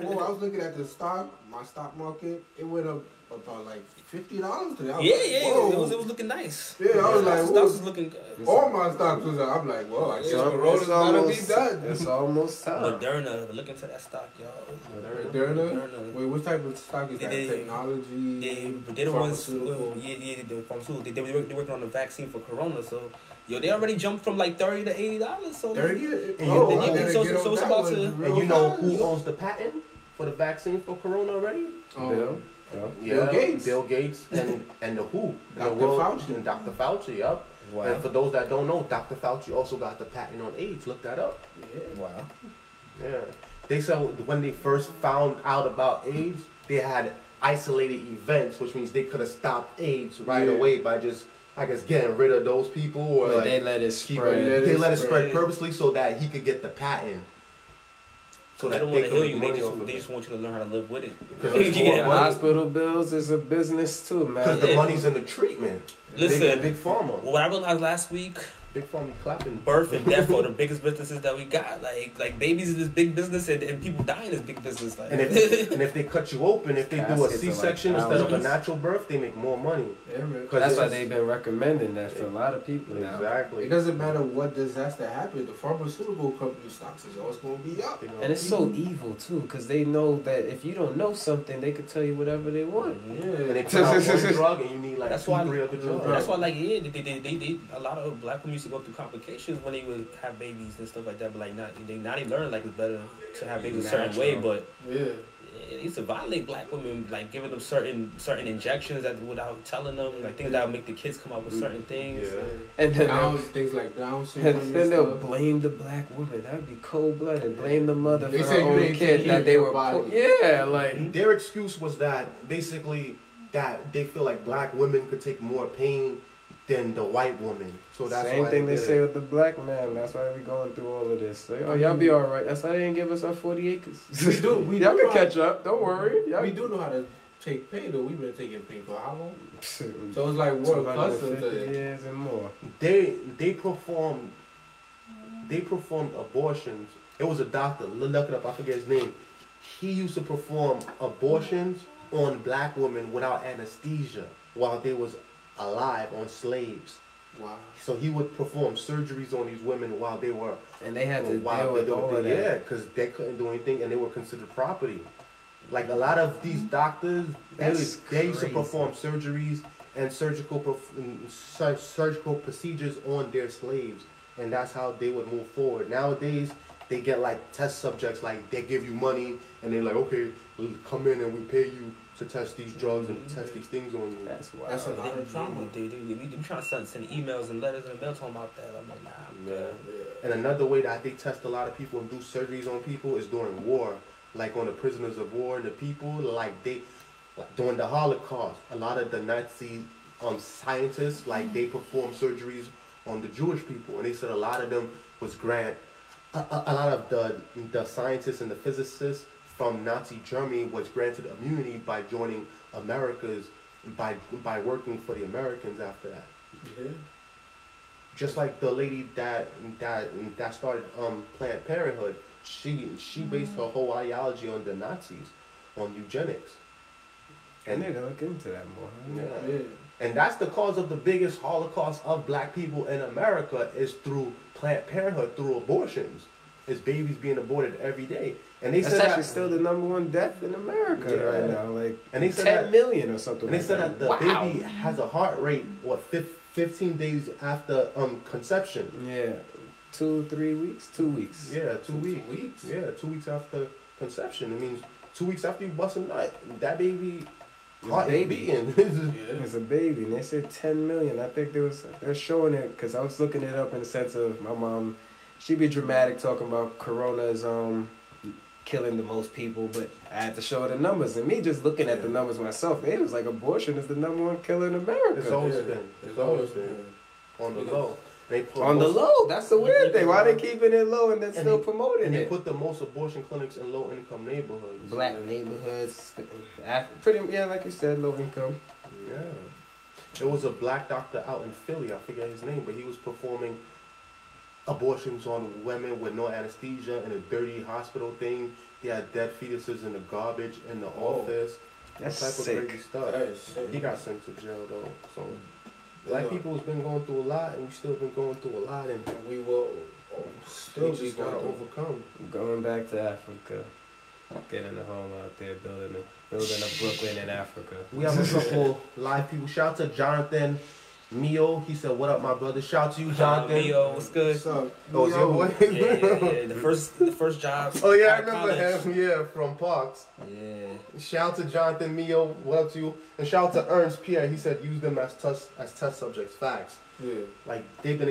market, well, I was looking at the stock, my stock market. It went up about like fifty dollars today. I Yeah, like, yeah, whoa. it was, it was looking nice. Yeah, I was like, stocks whoa. was looking good. All my stocks was up. I'm like, whoa, I guess So Corona's it's be almost, done. it's almost time. Moderna, look into that stock, y'all. Moderna? Moderna. Wait, what type of stock is that? They- Technology? They, they're the ones, Pharmaceutical. yeah, yeah, the pharmaceutical. They, they, were- they're working on the vaccine for Corona, so yo, they already jumped from like thirty to eighty dollars. So Thirty? And Oh, you- I so- so it's about to- And you know who owns the patent for the vaccine for Corona already? Oh, Bill? Bill Gates. Bill Gates and and the WHO, the Dr. World- Fauci. and Dr. Fauci. Yep. Wow. And for those that don't know, Dr. Fauci also got the patent on AIDS. Look that up. Yeah. wow. Yeah. They said when they first found out about AIDS, they had isolated events, which means they could have stopped AIDS right Yeah. away by just, I guess, getting rid of those people or But like they let it spread. it- They let it spread spread. purposely so that he could get the patent. So they don't want to could heal you. They just, they just want you to learn how to live with it. Because You get more it. money. Hospital bills is a business too, man. Because the money's in the treatment. Listen. big, big pharma, Well, what I realized last week, big pharma clapping. birth and death are the biggest businesses that we got. Like, like babies is this big business, and, and people dying is big business. Like, And if and if they cut you open, if they do a Caskets are like C-section instead of a natural birth, they make more money. Yeah, That's why they've been recommending that for a lot of people now. Exactly. It doesn't matter what disaster happened. The pharmaceutical company stocks is always going to be up. You know? And it's so evil too, because they know that if you don't know something, they could tell you whatever they want. Yeah, and Yeah. they put out one drug and you need like That's two, why- three other drugs. That's why, like, yeah, they, they, they, they, a lot of black women used to go through complications when they would have babies and stuff like that. But like, not they now they learn like it's better to have babies a certain way. But Yeah. it used to violate black women, like giving them certain certain injections that without telling them, like things that would make the kids come out with mm-hmm. certain things. Yeah. And then Down, things like Down syndrome. and And then they'll stuff. blame the black woman. That'd be cold blooded. Blame the mother They for her own kid that they were. body. Po- yeah, like Their excuse was that basically that they feel like black women could take more pain than the white woman. So that's same thing they did say with the black man. That's why we going through all of this. Like, oh, y'all be mm-hmm. all right. That's why they didn't give us our forty acres. We do- we y'all can catch up. Don't worry. Y'all We do know how to take pain, though. We've been taking pain for how long? So it's like 250 custom to years and more. They they performed they performed abortions. It was a doctor. Look it up. I forget his name. He used to perform abortions on black women without anesthesia while they was alive on slaves. Wow. So he would perform surgeries on these women while they were And they had to while deal with they all were of that. yeah, because they couldn't do anything and they were considered property. Like a lot of these doctors, they, That's they used to perform surgeries and surgical perf- surgical procedures on their slaves, and that's how they would move forward. Nowadays, they get like test subjects, like they give you money and they're like, okay, l- come in and we pay you to test these drugs and test these things on you. That's wild. That's a lot of trauma. They, they, they, we trying to send, send emails and letters and mail talking about that. I'm like, nah. I'm Yeah. good. And another way that they test a lot of people and do surgeries on people is during war, like on the prisoners of war and the people, like they, like during the Holocaust, a lot of the Nazi um, scientists, like they performed surgeries on the Jewish people, and they said a lot of them was grant, a, a, a lot of the the scientists and the physicists from Nazi Germany was granted immunity by joining America's by by working for the Americans after that Yeah. just like the lady that that that started um Planned Parenthood, she she based her whole ideology on the Nazis, on eugenics, I and need to look into that more. yeah. Yeah. and that's the cause of the biggest Holocaust of Black people in America is through Planned Parenthood, through abortions, is babies being aborted every day, and they That's said actually that, still the number one death in America Yeah. right now. Like and they said ten that, million or something. and they said that the wow. baby has a heart rate what 15 days after um conception. Yeah, two three weeks, two weeks. Yeah, two Two weeks. weeks. Yeah, two weeks after conception. It means two weeks after you bust a nut, that baby It's heart baby. beating. Yeah. It's a baby, and they said ten million. I think there was they're showing it because I was looking it up in the sense of my mom. She be dramatic talking about Corona is um killing the most people, but I had to show her the numbers. And me just looking at the numbers myself, it was like abortion is the number one killer in America. It's always Yeah. been. It's It's always always been been. on the low. They put On the low, that's the weird thing. Why they keeping it low and then And still they- promoting And they it? put the most abortion clinics in low income neighborhoods. Black neighborhoods, Af- pretty yeah, like you said, low income. Yeah. There was a black doctor out in Philly, I forget his name, but he was performing abortions on women with no anesthesia in a dirty hospital thing. He had dead fetuses in the garbage in the Oh. office. That's type of sick. crazy stuff. That is sick. He got sent to jail though. So mm. Yeah. black people has been going through a lot, and we still been going through a lot, and We will oh, still we just gotta overcome. Going back to Africa, getting a home out there, building a building a Brooklyn in Africa. We have a couple live people. Shout out to Jonathan Mio. He said, "What up, my brother?" Shout out to you, Jonathan. Mio, what's good? What's up? Oh, it's your boy. yeah, yeah, yeah. The first, the first job. Oh yeah, I remember college. him. Yeah, from Parks. Yeah. Shout out to Jonathan Mio. What up to you? And shout out to Ernst Pierre. He said use them as test as test subjects. Facts. Yeah. Like they're gonna